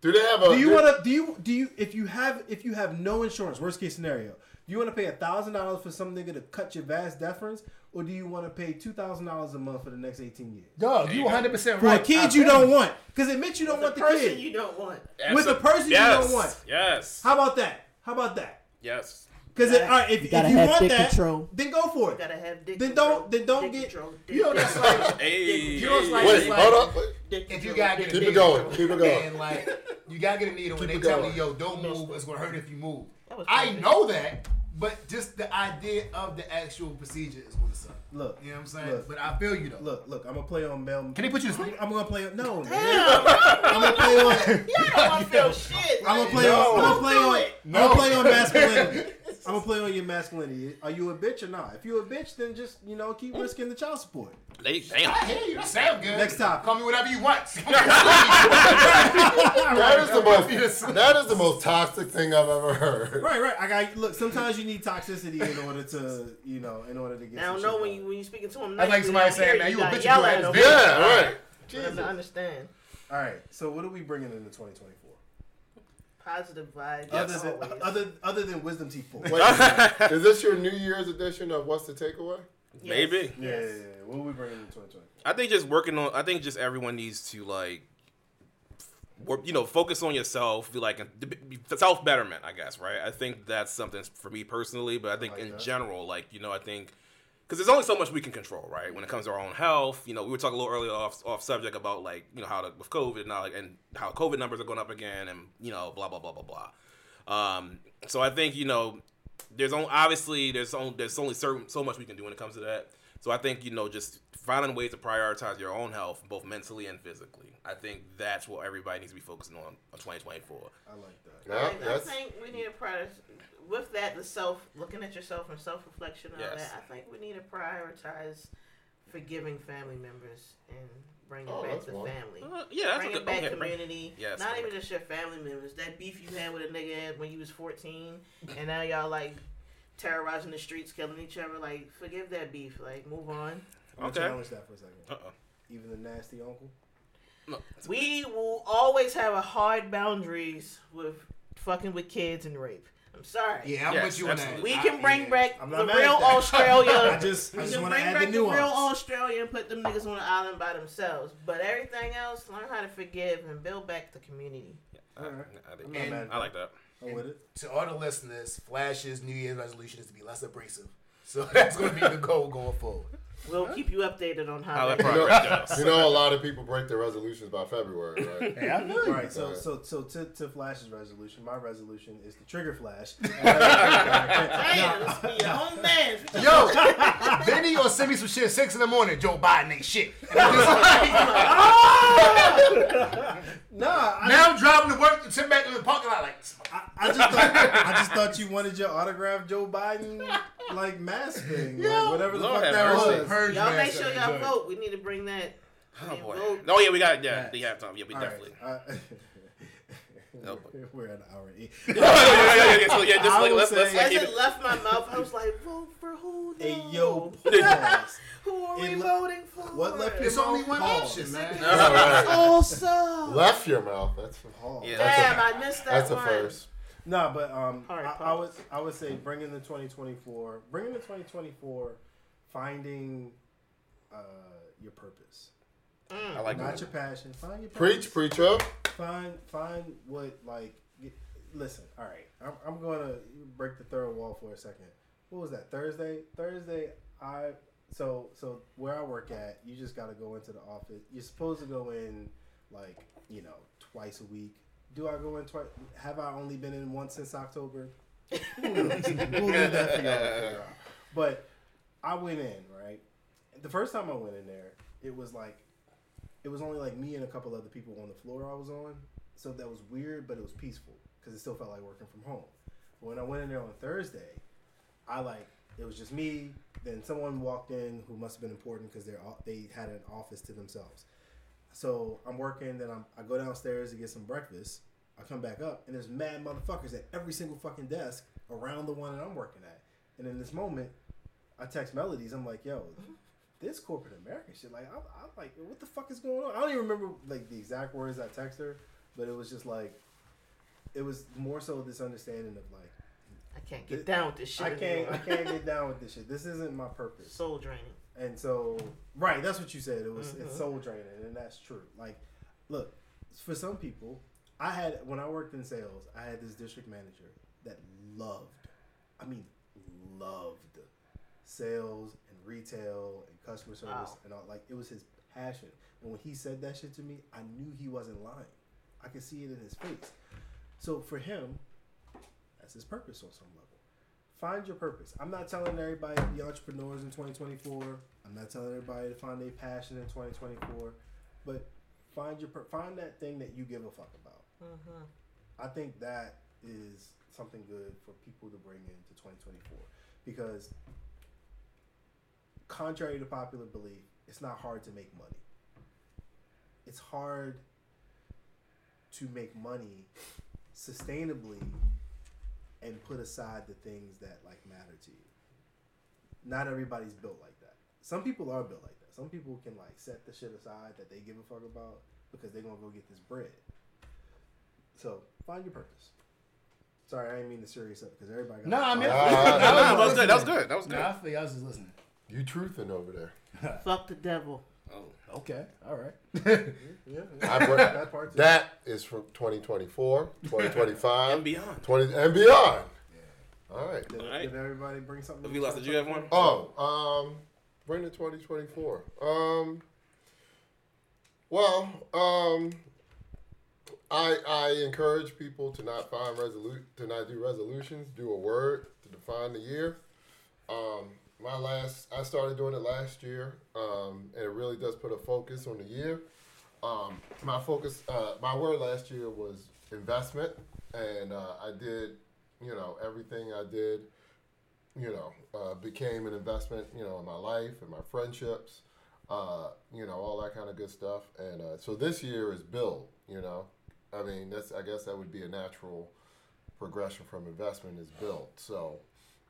Do they have a? Do you want to? Do you? Do you? If you have, if you have no insurance, worst case scenario, do you want to pay a thousand dollars for some nigga to cut your vas deferens, or do you want to pay two thousand dollars a month for the next eighteen years? Dog, you 100 percent For right. a kid you don't want, because it meant you don't want the person kid. you don't want. With a person you don't want. Yes. How about that? How about that? Yes. Because all right, if, You if you have want dick that, control. then go for You it. gotta have dick Then don't- then don't dick get- control, You know dick that's like (laughs) Hey. you know it's like, Wait, like hold up. if you gotta dick get Keep it needle, going. Keep it going. And like you gotta get a needle, and Keep they tell going. me, yo, don't move. It's gonna hurt if you move. I know that, but just the idea of the actual procedure is gonna suck. Look, You know what I'm saying? Look. but I feel you though. look, look. I'm gonna play on Mel. Can he put you to sleep? I'm gonna play on. No, man. (laughs) Damn. I'm gonna play on. I don't want to feel shit. I'm gonna play No. on. I'm gonna play on. do it. I'm gonna play on masculinity. (laughs) I'm gonna play on your masculinity. Are you a bitch or not? If you a bitch, then just you know keep risking the child support. They, damn. I hear you. That sound good. Next topic. Call me whatever you want. (laughs) That is the most. That is the most toxic thing I've ever heard. Right, right. I got look. Sometimes you need toxicity in order to, you know, in order to get. I don't know when you when you speaking to him. That's like nicely, somebody saying, hear "Man, you a bitch if yell you ass bitch." Yeah, right. For them to understand. All right. So what are we bringing into 2024? Positive vibes. Other as than always. Uh, other other than wisdom teeth four. (laughs) Wait, is this your New Year's edition of What's the Takeaway? Yes. Maybe. Yeah, yeah, Yes. yeah, yeah. What are we bringing into 2024? I think just working on. I think just everyone needs to like, work, you know, focus on yourself. Be like self betterment. I guess right. I think that's something for me personally, but I think like in that. general, like you know, I think because there's only so much we can control, right? When it comes to our own health, you know, we were talking a little earlier off off subject about like you know how to, with COVID now, like, and how COVID numbers are going up again, and you know, blah blah blah blah blah. Um, so I think you know, there's only obviously there's only there's only certain so much we can do when it comes to that. So I think you know just finding ways to prioritize your own health, both mentally and physically. I think that's what everybody needs to be focusing on on 2024. I like that. Yeah, I, I that's think we need to prioritize with that the self looking at yourself and self reflection and all that. I think we need to prioritize forgiving family members and bringing Oh, back that's the one. family. Uh, yeah, that's a Bringing good. back Okay, bring- community, Yes, not even just your family members. That beef you had with a nigga when you was fourteen, and now y'all like terrorizing the streets, killing each other. Like, forgive that beef. Like, move on. I'm Okay. gonna challenge that for a second. Uh-uh. Even the nasty uncle. No. We will always have a hard boundaries with fucking with kids and rape. I'm sorry. Yeah, I'm Yes, with you on that. We can bring yeah. back I'm the real at. Australia. (laughs) I just, I we just can want to bring add back the the, real nuance. Australia and put them niggas on the island by themselves. But everything else, learn how to forgive and build back the community. I, Alright. I, I'm I, not I like that. I'm with it. To all the listeners, Flash's New Year's resolution is to be less abrasive. So (laughs) that's going to be the goal going forward. We'll keep you updated on how, How that that know, progress goes. you know a lot of people break their resolutions by February, right? (laughs) Hey, I feel All right, so so so to, to Flash's resolution, my resolution is to trigger Flash. (laughs) Damn, uh, (laughs) this be your own man. Yo, then he gonna send me some shit at six in the morning. Joe Biden ain't shit. And I'm Nah, I, now I'm driving to work, sitting back in the parking lot like, I, I just thought I just thought you wanted your autograph Joe Biden like mask thing, like, whatever the Lord fuck that mercy. was. purge Y'all make sure y'all enjoy vote. We need to bring that. Oh boy. vote. Oh yeah, we got yeah. Facts. The halftime. Yeah, we All definitely. right, uh, Nope. (laughs) we're at an hour eight. (laughs) yeah, yeah, yeah, yeah, yeah, so, yeah, just I like, would let's, let's say- like As keep it it. left my mouth, I was like, vote for who? Hey though? yo, (laughs) pause. Who are we le- voting for? What left It's your only mouth? one Pause. option, man. All right. Also. Left your mouth. That's Pause. Yeah. Damn, I missed that that's a first. No, but um, All right, I, I would. I would say bring in the 2024, bring in the 2024, finding uh, your purpose, I like not that. your passion. Find your purpose. Preach, preacher. Find find what like. get- Listen, all right. I'm I'm gonna break the third wall for a second. What was that? Thursday. Thursday. I so so where I work at, you just got to go into the office. You're supposed to go in like you know twice a week. Do I go in twice? Have I only been in once since October? We'll that for y'all. But I went in right. The first time I went in there, it was like it was only like me and a couple other people on the floor I was on. So that was weird, but it was peaceful because it still felt like working from home. But when I went in there on Thursday, I like it was just me. Then someone walked in who must have been important because they're they had an office to themselves. So I'm working. Then I'm, I go downstairs to get some breakfast. I come back up and there's mad motherfuckers at every single fucking desk around the one that I'm working at. And in this moment, I text Melodies. I'm like, yo, mm-hmm. this corporate American shit. Like, I'm, I'm like, what the fuck is going on? I don't even remember like the exact words I text her, but it was just like, it was more so this understanding of like, can't get down with this shit. I can't, anymore. I can't get (laughs) down with this shit. This isn't my purpose. Soul draining. And so, right, that's what you said. It was Mhm. it's soul draining, and that's true. Like, look, for some people, I had when I worked in sales, I had this district manager that loved, I mean, loved sales and retail and customer service Wow. and all. Like, it was his passion. And when he said that shit to me, I knew he wasn't lying. I could see it in his face. So for him, that's his purpose on some level. Find your purpose. I'm not telling everybody to be entrepreneurs in 2024. I'm not telling everybody to find their passion in 2024. But find your find that thing that you give a fuck about. Mm-hmm. I think that is something good for people to bring into 2024 because contrary to popular belief, it's not hard to make money. It's hard to make money sustainably and put aside the things that like matter to you. Not everybody's built like that. Some people are built like that. Some people can like set the shit aside that they give a fuck about because they're gonna go get this bread. So find your purpose. Sorry, I didn't mean to serious up because everybody. Got No, I mean, Ah, (laughs) that was good. That was good. That was good. Nah, I feel I was just listening. You truthing over there. (laughs) Fuck the devil. Oh. Okay, all right. (laughs) yeah, I put- that part too. That is from 2024, 2025, (laughs) And beyond. 20 and beyond. All right. Did, Alright. did everybody bring something? Vilas, did you have one? Oh, um, bring the 2024. Um, well, um, I I encourage people to not find resolute to not do resolutions. Do a word to define the year. Um, my last I started doing it last year, um, and it really does put a focus on the year. Um, my focus, uh, my word last year was investment, and uh, I did, you know, everything I did you know, uh, became an investment, you know, in my life and my friendships, uh, you know, all that kind of good stuff. And uh, so this year is build, you know. I mean, that's I guess that would be a natural progression from investment is build. So,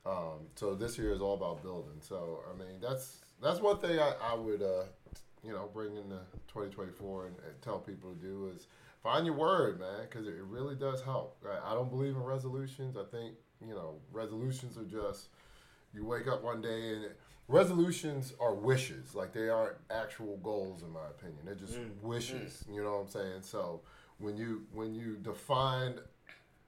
um, so this year is all about building. So, I mean, that's that's one thing I, I would, uh, you know, bring into 2024 and, and tell people to do is find your word, man, because it, it really does help. I, I don't believe in resolutions. I think you know resolutions are just you wake up one day and resolutions are wishes like they aren't actual goals in my opinion they're just wishes you know what i'm saying so when you when you define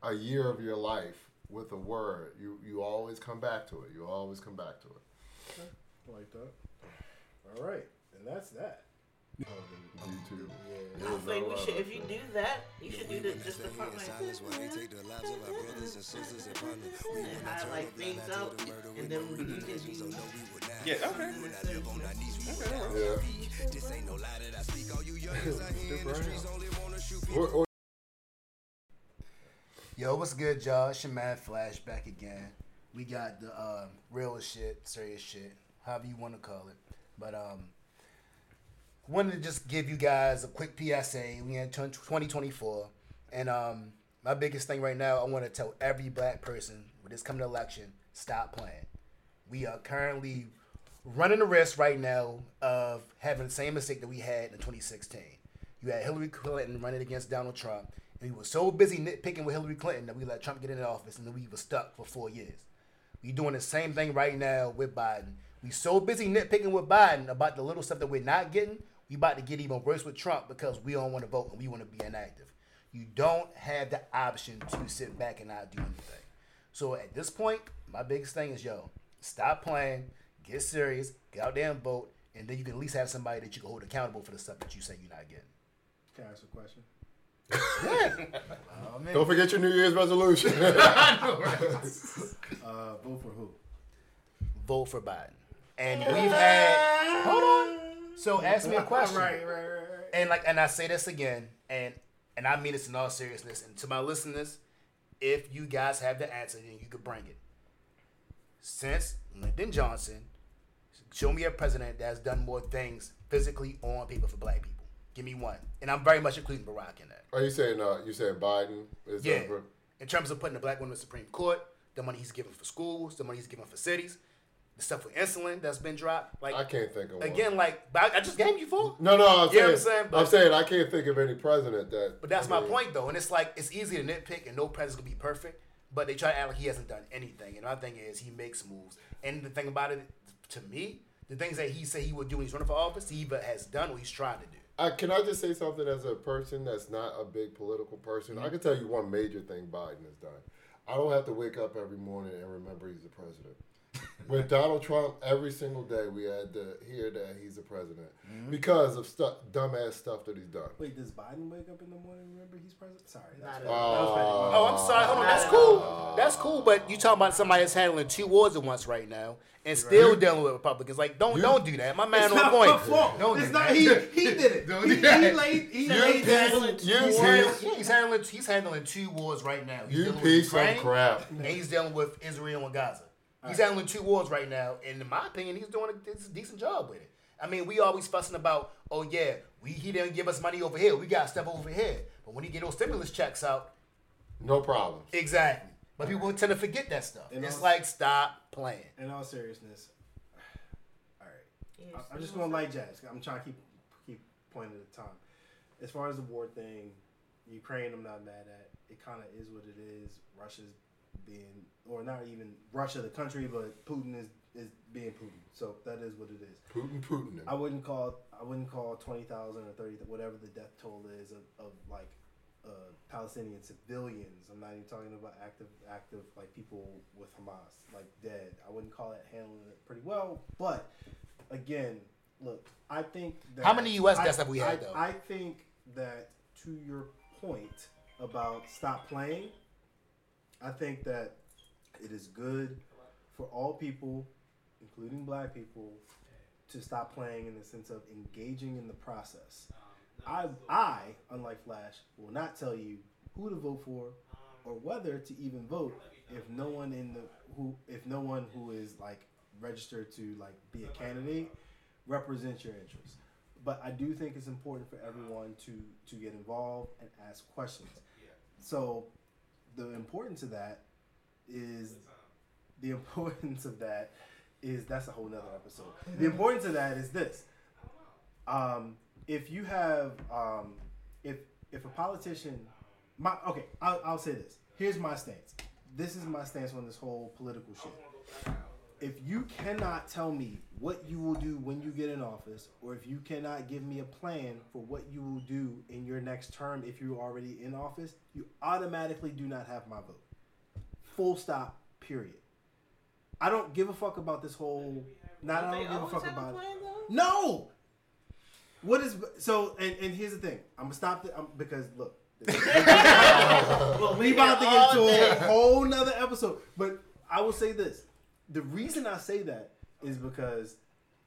a year of your life with a word you you always come back to it you always come back to it like that. All right, and that's that. youtube Yeah. I think we should. If you do that, you should do the, just the part like this, man. And highlight things out, and then we can do. Yeah, okay. yeah Or- (laughs) or- Yo, what's good, y'all? It's your man Flashback again. We got the uh, real shit, serious shit, however you want to call it. But um, wanted to just give you guys a quick PSA. We in 2024, and um, my biggest thing right now, I want to tell every black person with this coming election, stop playing. We are currently running the risk right now of having the same mistake that we had in 2016. You had Hillary Clinton running against Donald Trump, we were so busy nitpicking with Hillary Clinton that we let Trump get into office, and then we were stuck for four years. We doing the same thing right now with Biden. We so busy nitpicking with Biden about the little stuff that we're not getting. We about to get even worse with Trump because we don't want to vote and we want to be inactive. You don't have the option to sit back and not do anything. So at this point, my biggest thing is yo, stop playing, get serious, get out there and vote, and then you can at least have somebody that you can hold accountable for the stuff that you say you're not getting. Can I ask a question? Oh, man. (laughs) Don't forget your New Year's resolution. (laughs) (laughs) Uh, vote for who? vote for Biden. And we've had hold on. So ask me a question. right, right, right, right. And like and I say this again, and and I mean this in all seriousness. And to my listeners, if you guys have the answer, then you could bring it. Since Lyndon Johnson, show me a president that's done more things physically on paper for black people. Give me one. And I'm very much including Barack in that. Are you saying uh, you saying Biden is Yeah. over? In terms of putting a black woman in the Supreme Court, the money he's giving for schools, the money he's giving for cities, the stuff with insulin that's been dropped. Like I can't think of one. again, like but I, I just gave you four. No, no, I'm You saying, I'm saying? I'm saying I can't think of any president that. But that's I my point though, and it's like it's easy to nitpick, and no president's gonna be perfect. But they try to act like he hasn't done anything, and my thing is he makes moves. And the thing about it, to me, the things that he said he would do when he's running for office, he either has done or he's trying to do. I, can I just say something as a person that's not a big political person? I mm-hmm. can tell you one major thing Biden has done. I don't have to wake up every morning and remember he's the president. (laughs) With Donald Trump, every single day we had to hear that he's the president mm-hmm. because of stuff, dumbass stuff that he's done. Wait, does Biden wake up in the morning and remember he's president? Sorry, that's Not that was all. petty. Oh, I'm sorry. Hold on. That's cool. That's cool. But you talking about somebody that's handling two wars at once right now and still dealing with Republicans. Like, don't don't do that. My man on point. Don't it's do not that. he. He did it. (laughs) Don't he, do that. he laid. He You laid piece, you He's handling, he's handling he's handling two wars right now. He's you piece of crap. and he's dealing with Israel and Gaza. He's handling two wars right now, and in my opinion, he's doing a, a decent job with it. I mean, we always fussing about, oh yeah, we he didn't give us money over here, we got stuff over here. But when he get those stimulus checks out, No problem. exactly. But people tend to forget that stuff. And it's also- like stop playing. In all seriousness, (sighs) all right. I- I'm just going like Jazz. I'm trying to keep keep pointing at the time. As far as the war thing, Ukraine, I'm not mad at. It kind of is what it is. Russia's being, or not even Russia, the country, but Putin is is being Putin. So that is what it is. Putin, Putin. I wouldn't call I wouldn't call twenty thousand or thirty whatever the death toll is of, of like uh, Palestinian civilians. I'm not even talking about active active like people with Hamas like dead. I wouldn't call it handling it pretty well. But again, look, I think that How many US I- deaths have we had, I, though? I think that to your point about stop playing, I think that it is good for all people, including black people, to stop playing in the sense of engaging in the process. I, I, unlike Flash, will not tell you who to vote for or whether to even vote if no one in the who if no one who is like registered to like be a candidate represents your interests. But I do think it's important for everyone to to get involved and ask questions. So the importance of that is the importance of that is that's a whole nother episode. The importance of that is this. Um, if you have um, if if a politician my okay, I'll, I'll say this. Here's my stance. This is my stance on this whole political shit. If you cannot tell me what you will do when you get in office, or if you cannot give me a plan for what you will do in your next term if you're already in office, you automatically do not have my vote. Full stop, period. I don't give a fuck about this whole. Not I don't give a fuck about it. plan? No. What is so? And, and here's the thing. I'm gonna stop the, um, because look, (laughs) Well, we about to get into day. a whole nother episode. But I will say this: the reason I say that is because,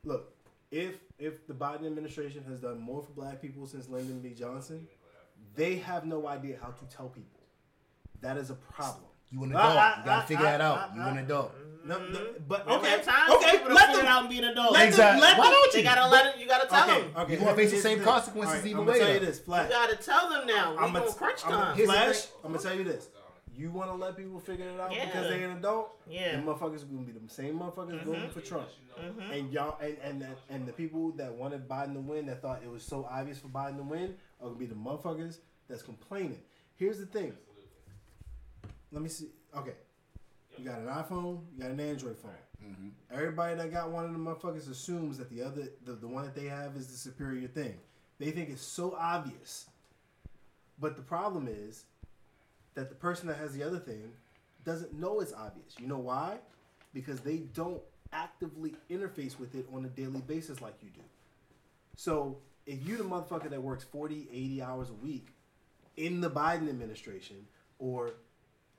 look, if if the Biden administration has done more for Black people since Lyndon B. Johnson, they have no idea how to tell people. That is a problem. You an adult. ah, you gotta ah, figure that out. you an adult. No, no, mm-hmm. but We okay, time okay, to let figure them out and be an adult. let them- Exactly. let Why them- don't They gotta let it. You gotta tell Okay, them. okay. You gonna face the same thing. consequences Alright, either I'm way, gonna tell you though. this, You gotta tell them now. We I'm gonna gonna crunch I'm time. Flash. I'm gonna tell you this. You want to let people figure it out Yeah. because they're an adult. Yeah. Them motherfuckers gonna be the same motherfuckers mm-hmm. voting for Trump. Mm-hmm. And y'all and, and and the people that wanted Biden to win that thought it was so obvious for Biden to win are gonna be the motherfuckers that's complaining. Here's the thing. Let me see. Okay. You got an iPhone, you got an Android phone. Mm-hmm. Everybody that got one of the motherfuckers assumes that the other, the, the one that they have is the superior thing. They think it's so obvious. But the problem is that the person that has the other thing doesn't know it's obvious. You know why? Because they don't actively interface with it on a daily basis like you do. So if you the motherfucker that works 40, 80 hours a week in the Biden administration, or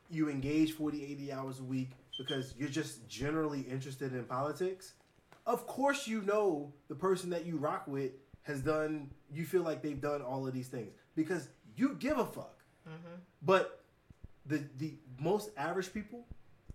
you engage 40, 80 hours a week because you're just generally interested in politics, of course you know the person that you rock with has done, you feel like they've done all of these things because you give a fuck. Mm-hmm. But the the most average people,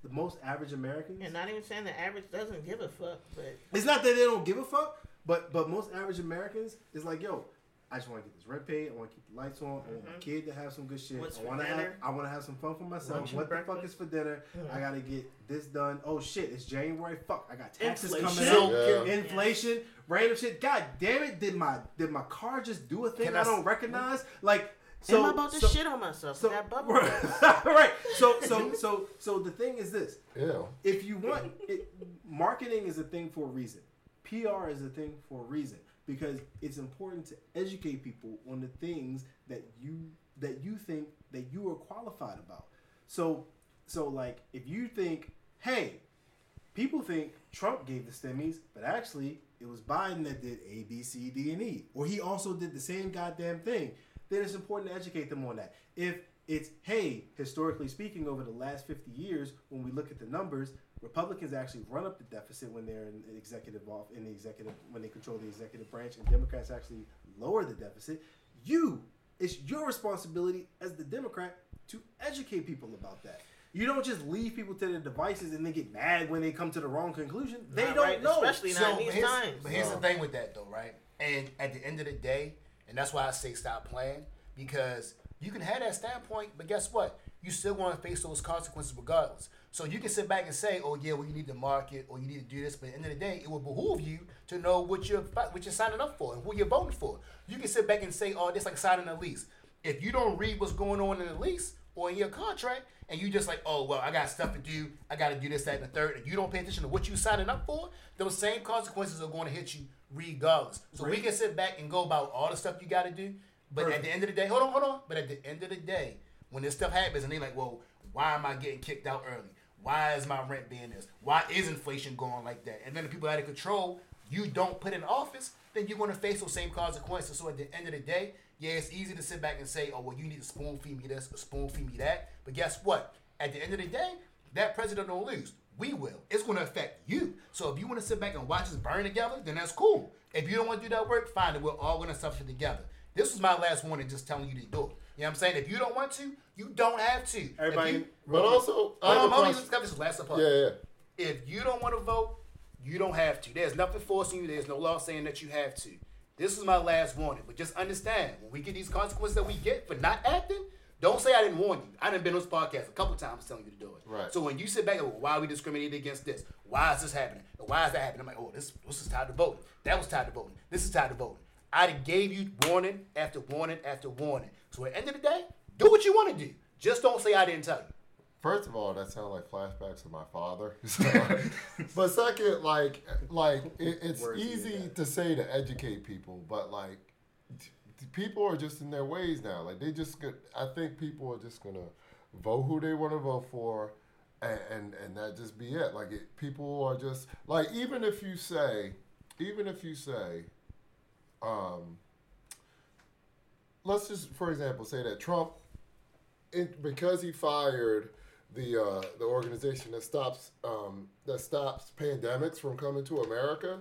the most average Americans, And not even saying the average doesn't give a fuck, but it's not that they don't give a fuck, but but most average Americans is like, yo, I just want to get this rent paid. I want to keep the lights on. I want my kid to have some good shit. Mm-hmm. What's I want to have? I want to have some fun for myself. Lunch what the fuck is for dinner? I gotta get this done. Oh shit, it's January. Fuck, I got taxes Inflation. coming out. Yeah. Inflation, random shit. God damn it! Did my did my car just do a thing Can I, I s- don't recognize? Like, so am I about to so, shit on myself? So, that bubble. right, (laughs) right. So so so so the thing is this Yeah. if you want it, marketing is a thing for a reason pr is a thing for a reason because it's important to educate people on the things that you that you think that you are qualified about. So so like if you think hey people think trump gave the stimmies but actually it was biden that did a b c d and e or he also did the same goddamn thing then it's important to educate them on that. If it's hey historically speaking over the last 50 years when we look at the numbers republicans actually run up the deficit when they're in the executive off in the executive when they control the executive branch and democrats actually lower the deficit you it's your responsibility as the democrat to educate people about that you don't just leave people to their devices and then get mad when they come to the wrong conclusion they Not don't right, know especially not in but these here's, times. But here's the thing with that though, right? And at the end of the day, and that's why I say stop playing because you can have that standpoint, but guess what? You still want to face those consequences regardless. So you can sit back and say, "Oh yeah, well you need to market or you need to do this," but at the end of the day, it will behoove you to know what you're what you're signing up for and who you're voting for. You can sit back and say, "Oh, this like signing a lease." If you don't read what's going on in the lease or in your contract, and you just like, "Oh well, I got stuff to do. I got to do this, that, and the third, and you don't pay attention to what you signing up for, those same consequences are going to hit you regardless. So we can sit back and go about all the stuff you got to do, but at the end of the day, hold on, hold on. But at the end of the day, when this stuff happens and they like, well, why am I getting kicked out early? Why is my rent being this? Why is inflation going like that? And then the people out of control, you don't put in office, then you're going to face those same consequences. So at the end of the day, yeah, it's easy to sit back and say, oh, well, you need to spoon feed me this, spoon feed me that. But guess what? At the end of the day, that president don't lose. We will. It's going to affect you. So if you want to sit back and watch us burn together, then that's cool. If you don't want to do that work, fine. We're all going to suffer together. This was my last warning, just telling you to do it. You know what I'm saying? If you don't want to, you don't have to. Everybody- you, But also, I Hold have on, a hold on, this is last part. Yeah, yeah. If you don't want to vote, you don't have to. There's nothing forcing you. There's no law saying that you have to. This is my last warning. But just understand, when we get these consequences that we get for not acting, don't say I didn't warn you. I done been on this podcast a couple times telling you to do it. Right. So when you sit back and go, why are we discriminated against this? Why is this happening? Why is that happening? I'm like, oh, this this is tied to voting. That was tied to voting. This is tied to voting. I gave you warning after warning after warning. So at the end of the day, do what you want to do. Just don't say I didn't tell you. First of all, that sounds like flashbacks of my father. (laughs) So- but second, like, like it, it's Words easy to say to educate people, but like, t- t- people are just in their ways now. Like they just, get, I think people are just gonna vote who they want to vote for, and and, and that just be it. Like it, people are just like, even if you say, even if you say, um, let's just, for example, say that Trump it, because he fired the uh, the organization that stops um, that stops pandemics from coming to America,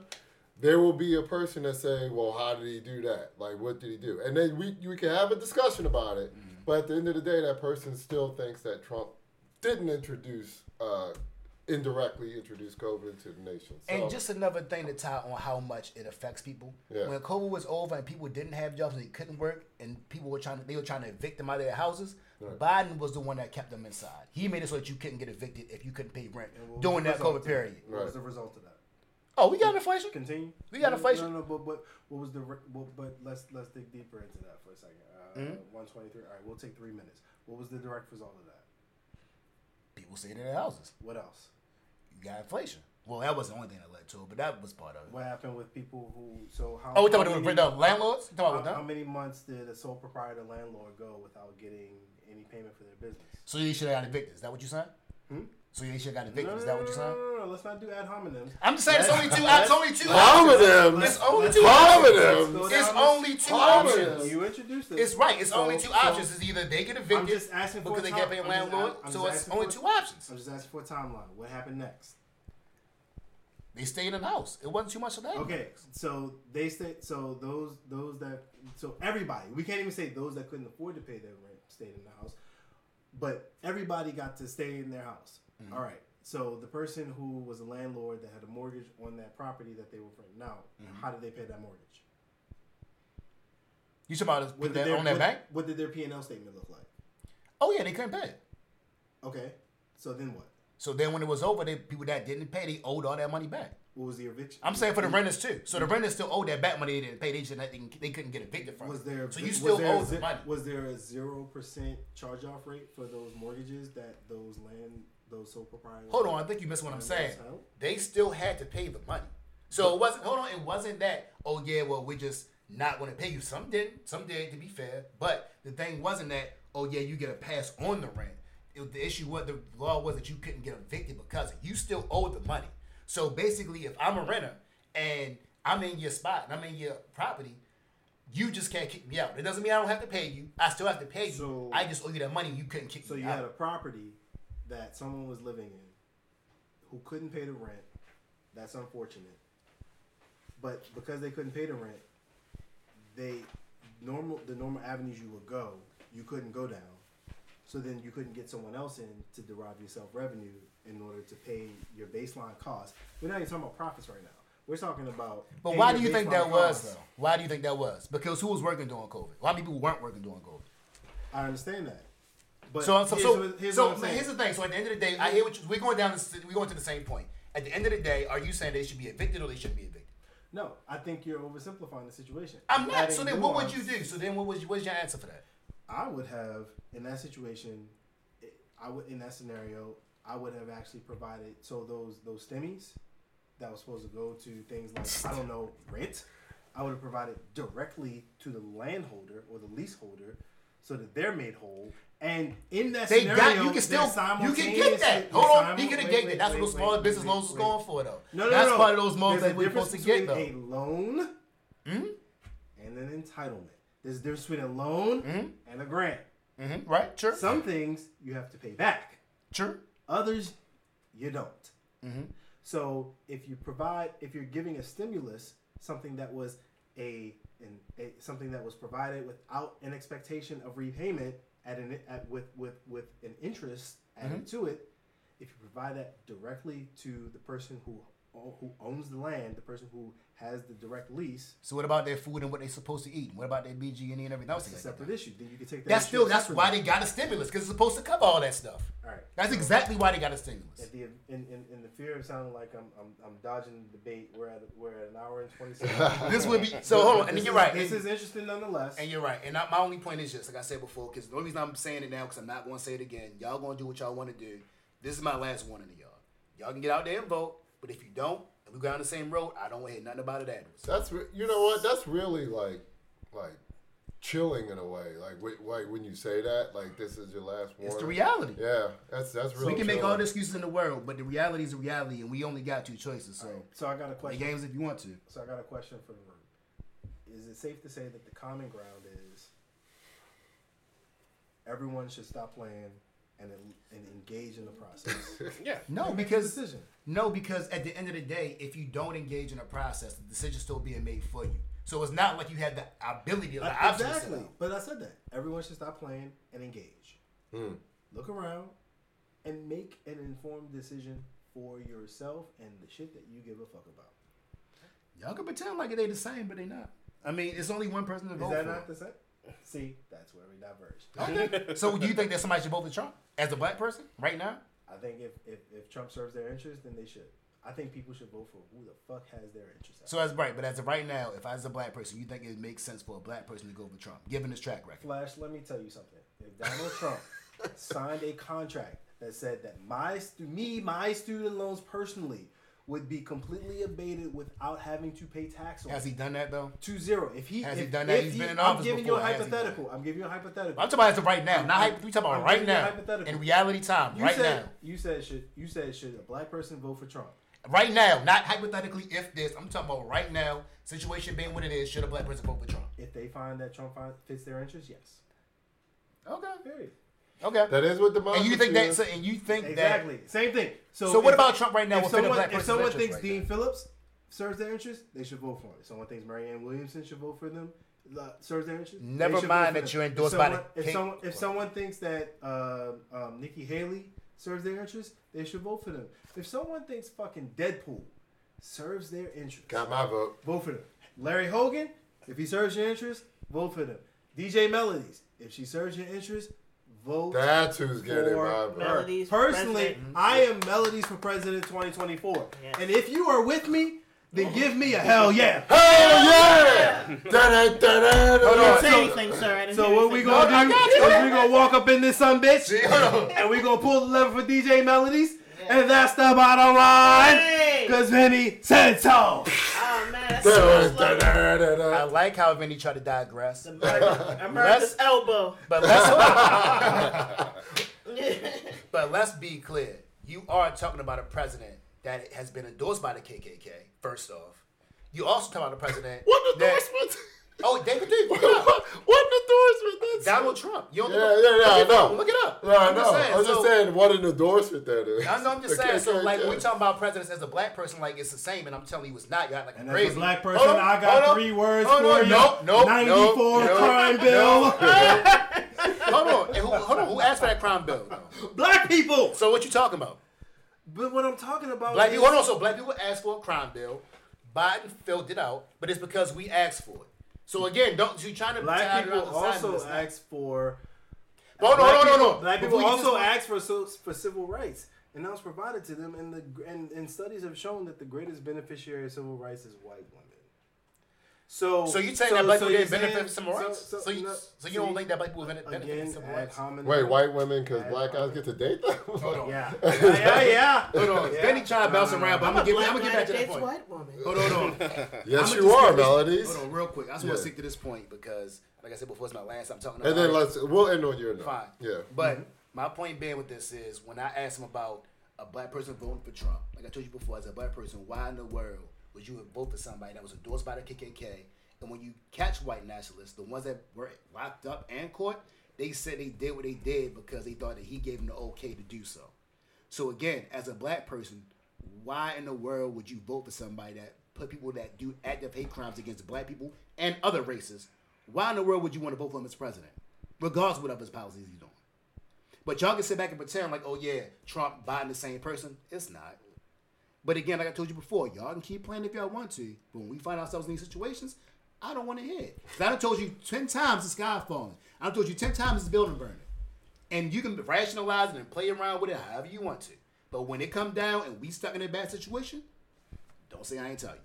there will be a person that say, "Well, how did he do that? Like, what did he do?" And then we we can have a discussion about it. But at the end of the day, that person still thinks that Trump didn't introduce uh, indirectly introduce COVID into the nation. So, And just another thing to tie on how much it affects people. Yeah. When COVID was over and people didn't have jobs and they couldn't work, and people were trying to they were trying to evict them out of their houses. Right. Biden was the one that kept them inside. He made it so that you couldn't get evicted if you couldn't pay rent And what was during that COVID of period. What was the result of that? Oh, we got inflation. Continue. We got No, inflation. No, no, but, but what was the re- well, but let's let's dig deeper into that for a second. Uh, Mhm. One twenty three. All right, we'll take three minutes. What was the direct result of that? People stayed in their houses. What else? You got inflation. Well, that wasn't the only thing that led to it, but that was part of it. What happened with people who? So how? Oh, we talking about the, landlords? How, about how many months did a sole proprietor landlord go without getting any payment for their business? So you should have got evicted. Is that what you saying? Hmm? So they should got evicted. Is that what you're saying? no, no, no, let's not do ad hominem. I'm just saying it's only two. It's only two options. Homonyms. It's only two let's options. It's only two options. You introduced it. It's right. It's So- only two so options. It's either they get I'm evicted just asking for because a they time- can't pay a I'm just landlord. a- I'm So it's only two options. I'm just asking for a timeline. What happened next? They stayed in the house. It wasn't too much of that. Okay, so they stay. So those those that so everybody. We can't even say those that couldn't afford to pay their rent stayed in the house, but everybody got to stay in their house. Mm-hmm. All right. So the person who was a landlord that had a mortgage on that property that they were renting out, Mm-hmm. how did they pay that mortgage? You talking about What put did that their on their what, bank? what did their P and L statement look like? Oh yeah, they couldn't pay. it. Okay. So then what? So then when it was over, they people that didn't pay, they owed all that money back. What was the eviction? I'm saying for the renters too. So the renters still owed that back money they didn't pay. They just they, they couldn't get evicted from. Was there So you still there owe the money. Was there a zero percent charge off rate for those mortgages that those land those sole proprietors? Hold on, I think you missed what I'm saying. They still had to pay the money. So it wasn't. Hold on, it wasn't that. Oh yeah, well we're just not going to pay you. Some didn't, some did. To be fair, but the thing wasn't that. Oh yeah, you get a pass on the rent. It, the issue was the law was that you couldn't get evicted because you still owed the money. So basically, if I'm a renter and I'm in your spot and I'm in your property, you just can't kick me out. It doesn't mean I don't have to pay you. I still have to pay you. So- I just owe you that money. You couldn't kick So me you out. had a property that someone was living in who couldn't pay the rent. That's unfortunate. But because they couldn't pay the rent, they normal the normal avenues you would go, you couldn't go down. So then you couldn't get someone else in to derive yourself revenue in order to pay your baseline costs. We're not even talking about profits right now. We're talking about. But why do you think that was though? Why do you think that was? Because who was working during COVID? A lot of people weren't working during COVID. I understand that. But So, so, here's so, here's so what here's the thing. So at the end of the day, I hear what you, we're going down. This, we're going to the same point. At the end of the day, are you saying they should be evicted or they shouldn't be evicted? No, I think you're oversimplifying the situation. I'm not. Adding So then, what would you do? So then, what was what's your answer for that? I would have in that situation. I would in that scenario. I would have actually provided so those those stimmies that was supposed to go to things like I don't know rent. I would have provided directly to the landholder or the leaseholder, so that they're made whole. And in that They scenario, got you can still you can get that. Hold on, you can get that. That's wait, what those small business wait, loans wait. going for, though. No, no, That's no, part of those loans that we're supposed to get, though. A loan hmm? and an entitlement. There's a difference between a loan hmm? and a grant. Mm-hmm. Right? Sure. Some things you have to pay back. Sure. Others you don't. Mm-hmm. So if you provide, if you're giving a stimulus, something that was a, an, a something that was provided without an expectation of repayment at an at with with with an interest added mm-hmm. to it, if you provide that directly to the person who who owns the land, the person who has the direct lease, So what about their food and what they're supposed to eat? What about their BG and everything else? it's a separate issue. Then you can take that. That's still that's why they got a stimulus because it's supposed to cover all that stuff. All right. That's exactly why they got a stimulus. At the in, in, in the fear of sounding like I'm I'm, I'm dodging the debate, we're at we're at an hour and twenty seconds. (laughs) This would be so. Hold on, and you're right. This and- is interesting nonetheless. And you're right. And I, my only point is just like I said before, because the only reason I'm saying it now, because I'm not going to say it again. Y'all going to do what y'all want to do. This is my last warning to y'all. Y'all can get out there and vote, but if you don't, and we go down the same road, I don't want to hear nothing about it afterwards. That's re- you know what? That's really like like chilling in a way. Like wh- like when you say that, like this is your last one. It's the reality. Yeah, that's that's really. we can make all the excuses in the world, but the reality is a reality, and we only got two choices. So so I got a play question. games if you want to. So I got a question for the room. Is it safe to say that the common ground is everyone should stop playing and and engage in the process? Yeah. (laughs) No, because decision. No, because at the end of the day, if you don't engage in a process, the decision's still being made for you. So it's not like you had the ability or the Uh, option. to sit exactly. But I said that everyone should stop playing and engage. Hmm. Look around and make an informed decision for yourself and the shit that you give a fuck about. Y'all can pretend like they the same, but they not. I mean, it's only one person to Is vote that for. not the same? See, that's where we diverge. Okay. (laughs) so do you think that somebody should vote for Trump as a black person right now? I think if, if, if Trump serves their interest, then they should. I think people should vote for who the fuck has their interest. So that's right, but as of right now, if I was a black person, you think it makes sense for a black person to go for Trump, given his track record? Flash, let me tell you something. If Donald Trump (laughs) signed a contract that said that my me my student loans personally would be completely abated without having to pay tax on Has he done that though? to zero. If he Has if, he done that? He's he- been in office I'm giving before. you a Has he done hypothetical. I'm giving you a hypothetical. I'm talking about as of right now. Not hype. We talking about I'm right now. hypothetical. In reality time, you right said, now. You said should you said should a black person vote for Trump? Right now, not hypothetically if this. I'm talking about right now. Situation being what it is, should a black person vote for Trump? If they find that Trump fits their interest, yes. Okay. Period. Okay. That is what democracy And you think that? is. So, and you think Exactly. Same thing. So. So what if- about Trump right now? if Will fit a someone, if someone thinks right Dean now? Phillips serves their interest, they should vote for him. If someone thinks Marianne Williamson should vote for them, uh, serves their interest. Never mind that you're If endorsed by the If someone, if someone thinks that uh, um, Nikki Haley serves their interest, they should vote for them. If someone thinks fucking Deadpool serves their interest, Got my vote. vote for them. Larry Hogan, if he serves your interest, vote for them. DJ Melodies, if she serves your interest, vote That's who's getting for my vote. Melodies Personally. I am Melodies for President 2024. Yes. And if you are with me, then give me a hell yeah. Hell yeah! Da-da, da-da, You da-da. anything, sir. I didn't So hear what we say gonna do is we gonna walk up in this son bitch, and we gonna pull the lever for DJ Melodies, and that's the bottom line. Hey! Cause Vinny said so. Man, that's Da-da, so slow. da-da, da-da. I like how Vinny tried to digress, America- America's elbow. but let's (laughs) (laughs) but let's be clear. You are talking about a president that has been endorsed by the KKK. First off, you also talking about a president. What that- endorsement? Oh, David Duke. Look (laughs) what, it up. what endorsement? That's Donald Trump. You don't Yeah, look- yeah, yeah, look I know. Look it up. No, I I'm know. just saying, I'm just saying what an endorsement that is. I know. I'm just saying. So, like, we talking about presidents as a black person, like it's the same, and I'm telling you, it's not. You act like And crazy. as a black person, Hold on, I got hold three words hold for on. you. Nope, nope, 94 nope, crime nope, bill. (laughs) Hold on. And who, hold on. Who asked for that crime bill? (laughs) Black people. So what you talking about? But what I'm talking about Black is people. Hold on. So black people asked for a crime bill. Biden filled it out, but it's because we asked for it. So again, don't you trying to oh, black people also ask for. Hold on, black hold on, people. Black people also ask for for civil rights, and that was provided to them. And the and, and studies have shown that the greatest beneficiary of civil rights is white women. So, So you saying that black people didn't benefit saying- from civil rights? So, So, you, no, so you don't think that black people benefit benefit from civil rights? hominem- Wait, white women because black guys get to date them? Hold on. Yeah, (laughs) yeah, yeah. yeah. Hold on. Yeah. Benny trying to bounce uh, around, but I'm I'm gonna get I'm black gonna get man back to that that point. white woman. Hold on, (laughs) hold on. yes, you are, Melodies. Hold on, real quick. I just want to stick to this point because, like I said before, it's my last time talking about. And then let's we'll end on your note. Fine. Yeah. But mm-hmm. my point being with this is when I asked him about a black person voting for Trump, like I told you before, as a black person, why in the world would you would vote for somebody that was endorsed by the KKK? And when you catch white nationalists, the ones that were locked up and caught, they said they did what they did because they thought that he gave them the okay to do so. So again, as a black person, why in the world would you vote for somebody that put people that do active hate crimes against black people and other races? Why in the world would you want to vote for him as president, regardless of what his policies he's doing? But y'all can sit back and pretend like, oh yeah, Trump, Biden, the same person. It's not. But again, like I told you before, y'all can keep playing if y'all want to. But when we find ourselves in these situations, I don't want to hear it. 'Cause I done told you ten times the sky falling. I done told you ten times this building burning. And you can rationalize it and play around with it however you want to. But when it come down and we stuck in a bad situation, don't say I ain't tell you.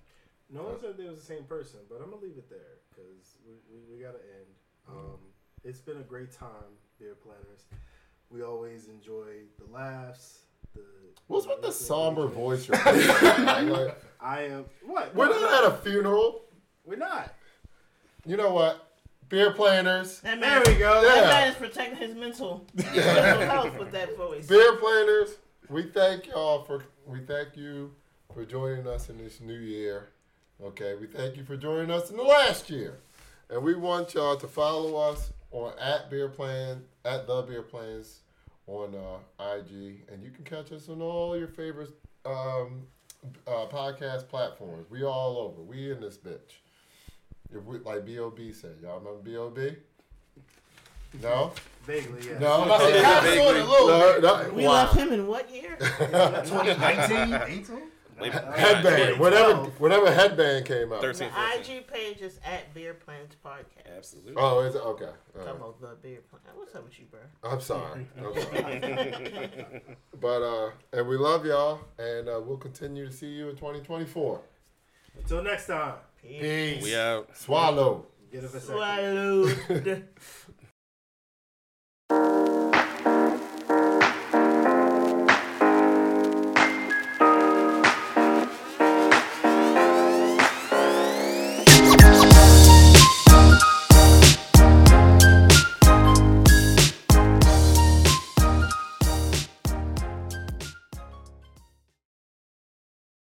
No one said they was the same person, but I'm gonna leave it there because we, we, we gotta end. Um, it's been a great time, beer planners. We always enjoy the laughs. The What's with the somber voice? (laughs) things. You're like, I am what? we're No, not at a funeral. We're not. You know what? Beer planners, That There we go. That Yeah. man is protecting his mental, his mental health with that voice. beer planners. We thank y'all for. We thank you for joining us in this new year. Okay, we thank you for joining us in the last year, and we want y'all to follow us on at Beer Plan at the Beer Plans on uh, IG, and you can catch us on all your favorite um, uh, podcast platforms. We all over. We in this bitch. If we, like Bob said, y'all remember Bob? No, Vaguely, yeah. no. I said, kind of, sort of, a No, no, We wow. left him in what year? (laughs) 2019, 18? Headband, whatever, whatever headband came out. The 13, 14. IG page is at Beer Plans Podcast. Absolutely. Oh, is it okay? All right. Come on, the Beer Plan. What's up with you, bro? I'm sorry. I'm (laughs) sorry. but uh, and we love y'all, and uh, we'll continue to see you in 2024. Until next time. Peace. We out. Swallow. Get it a second. Swallowed. (laughs)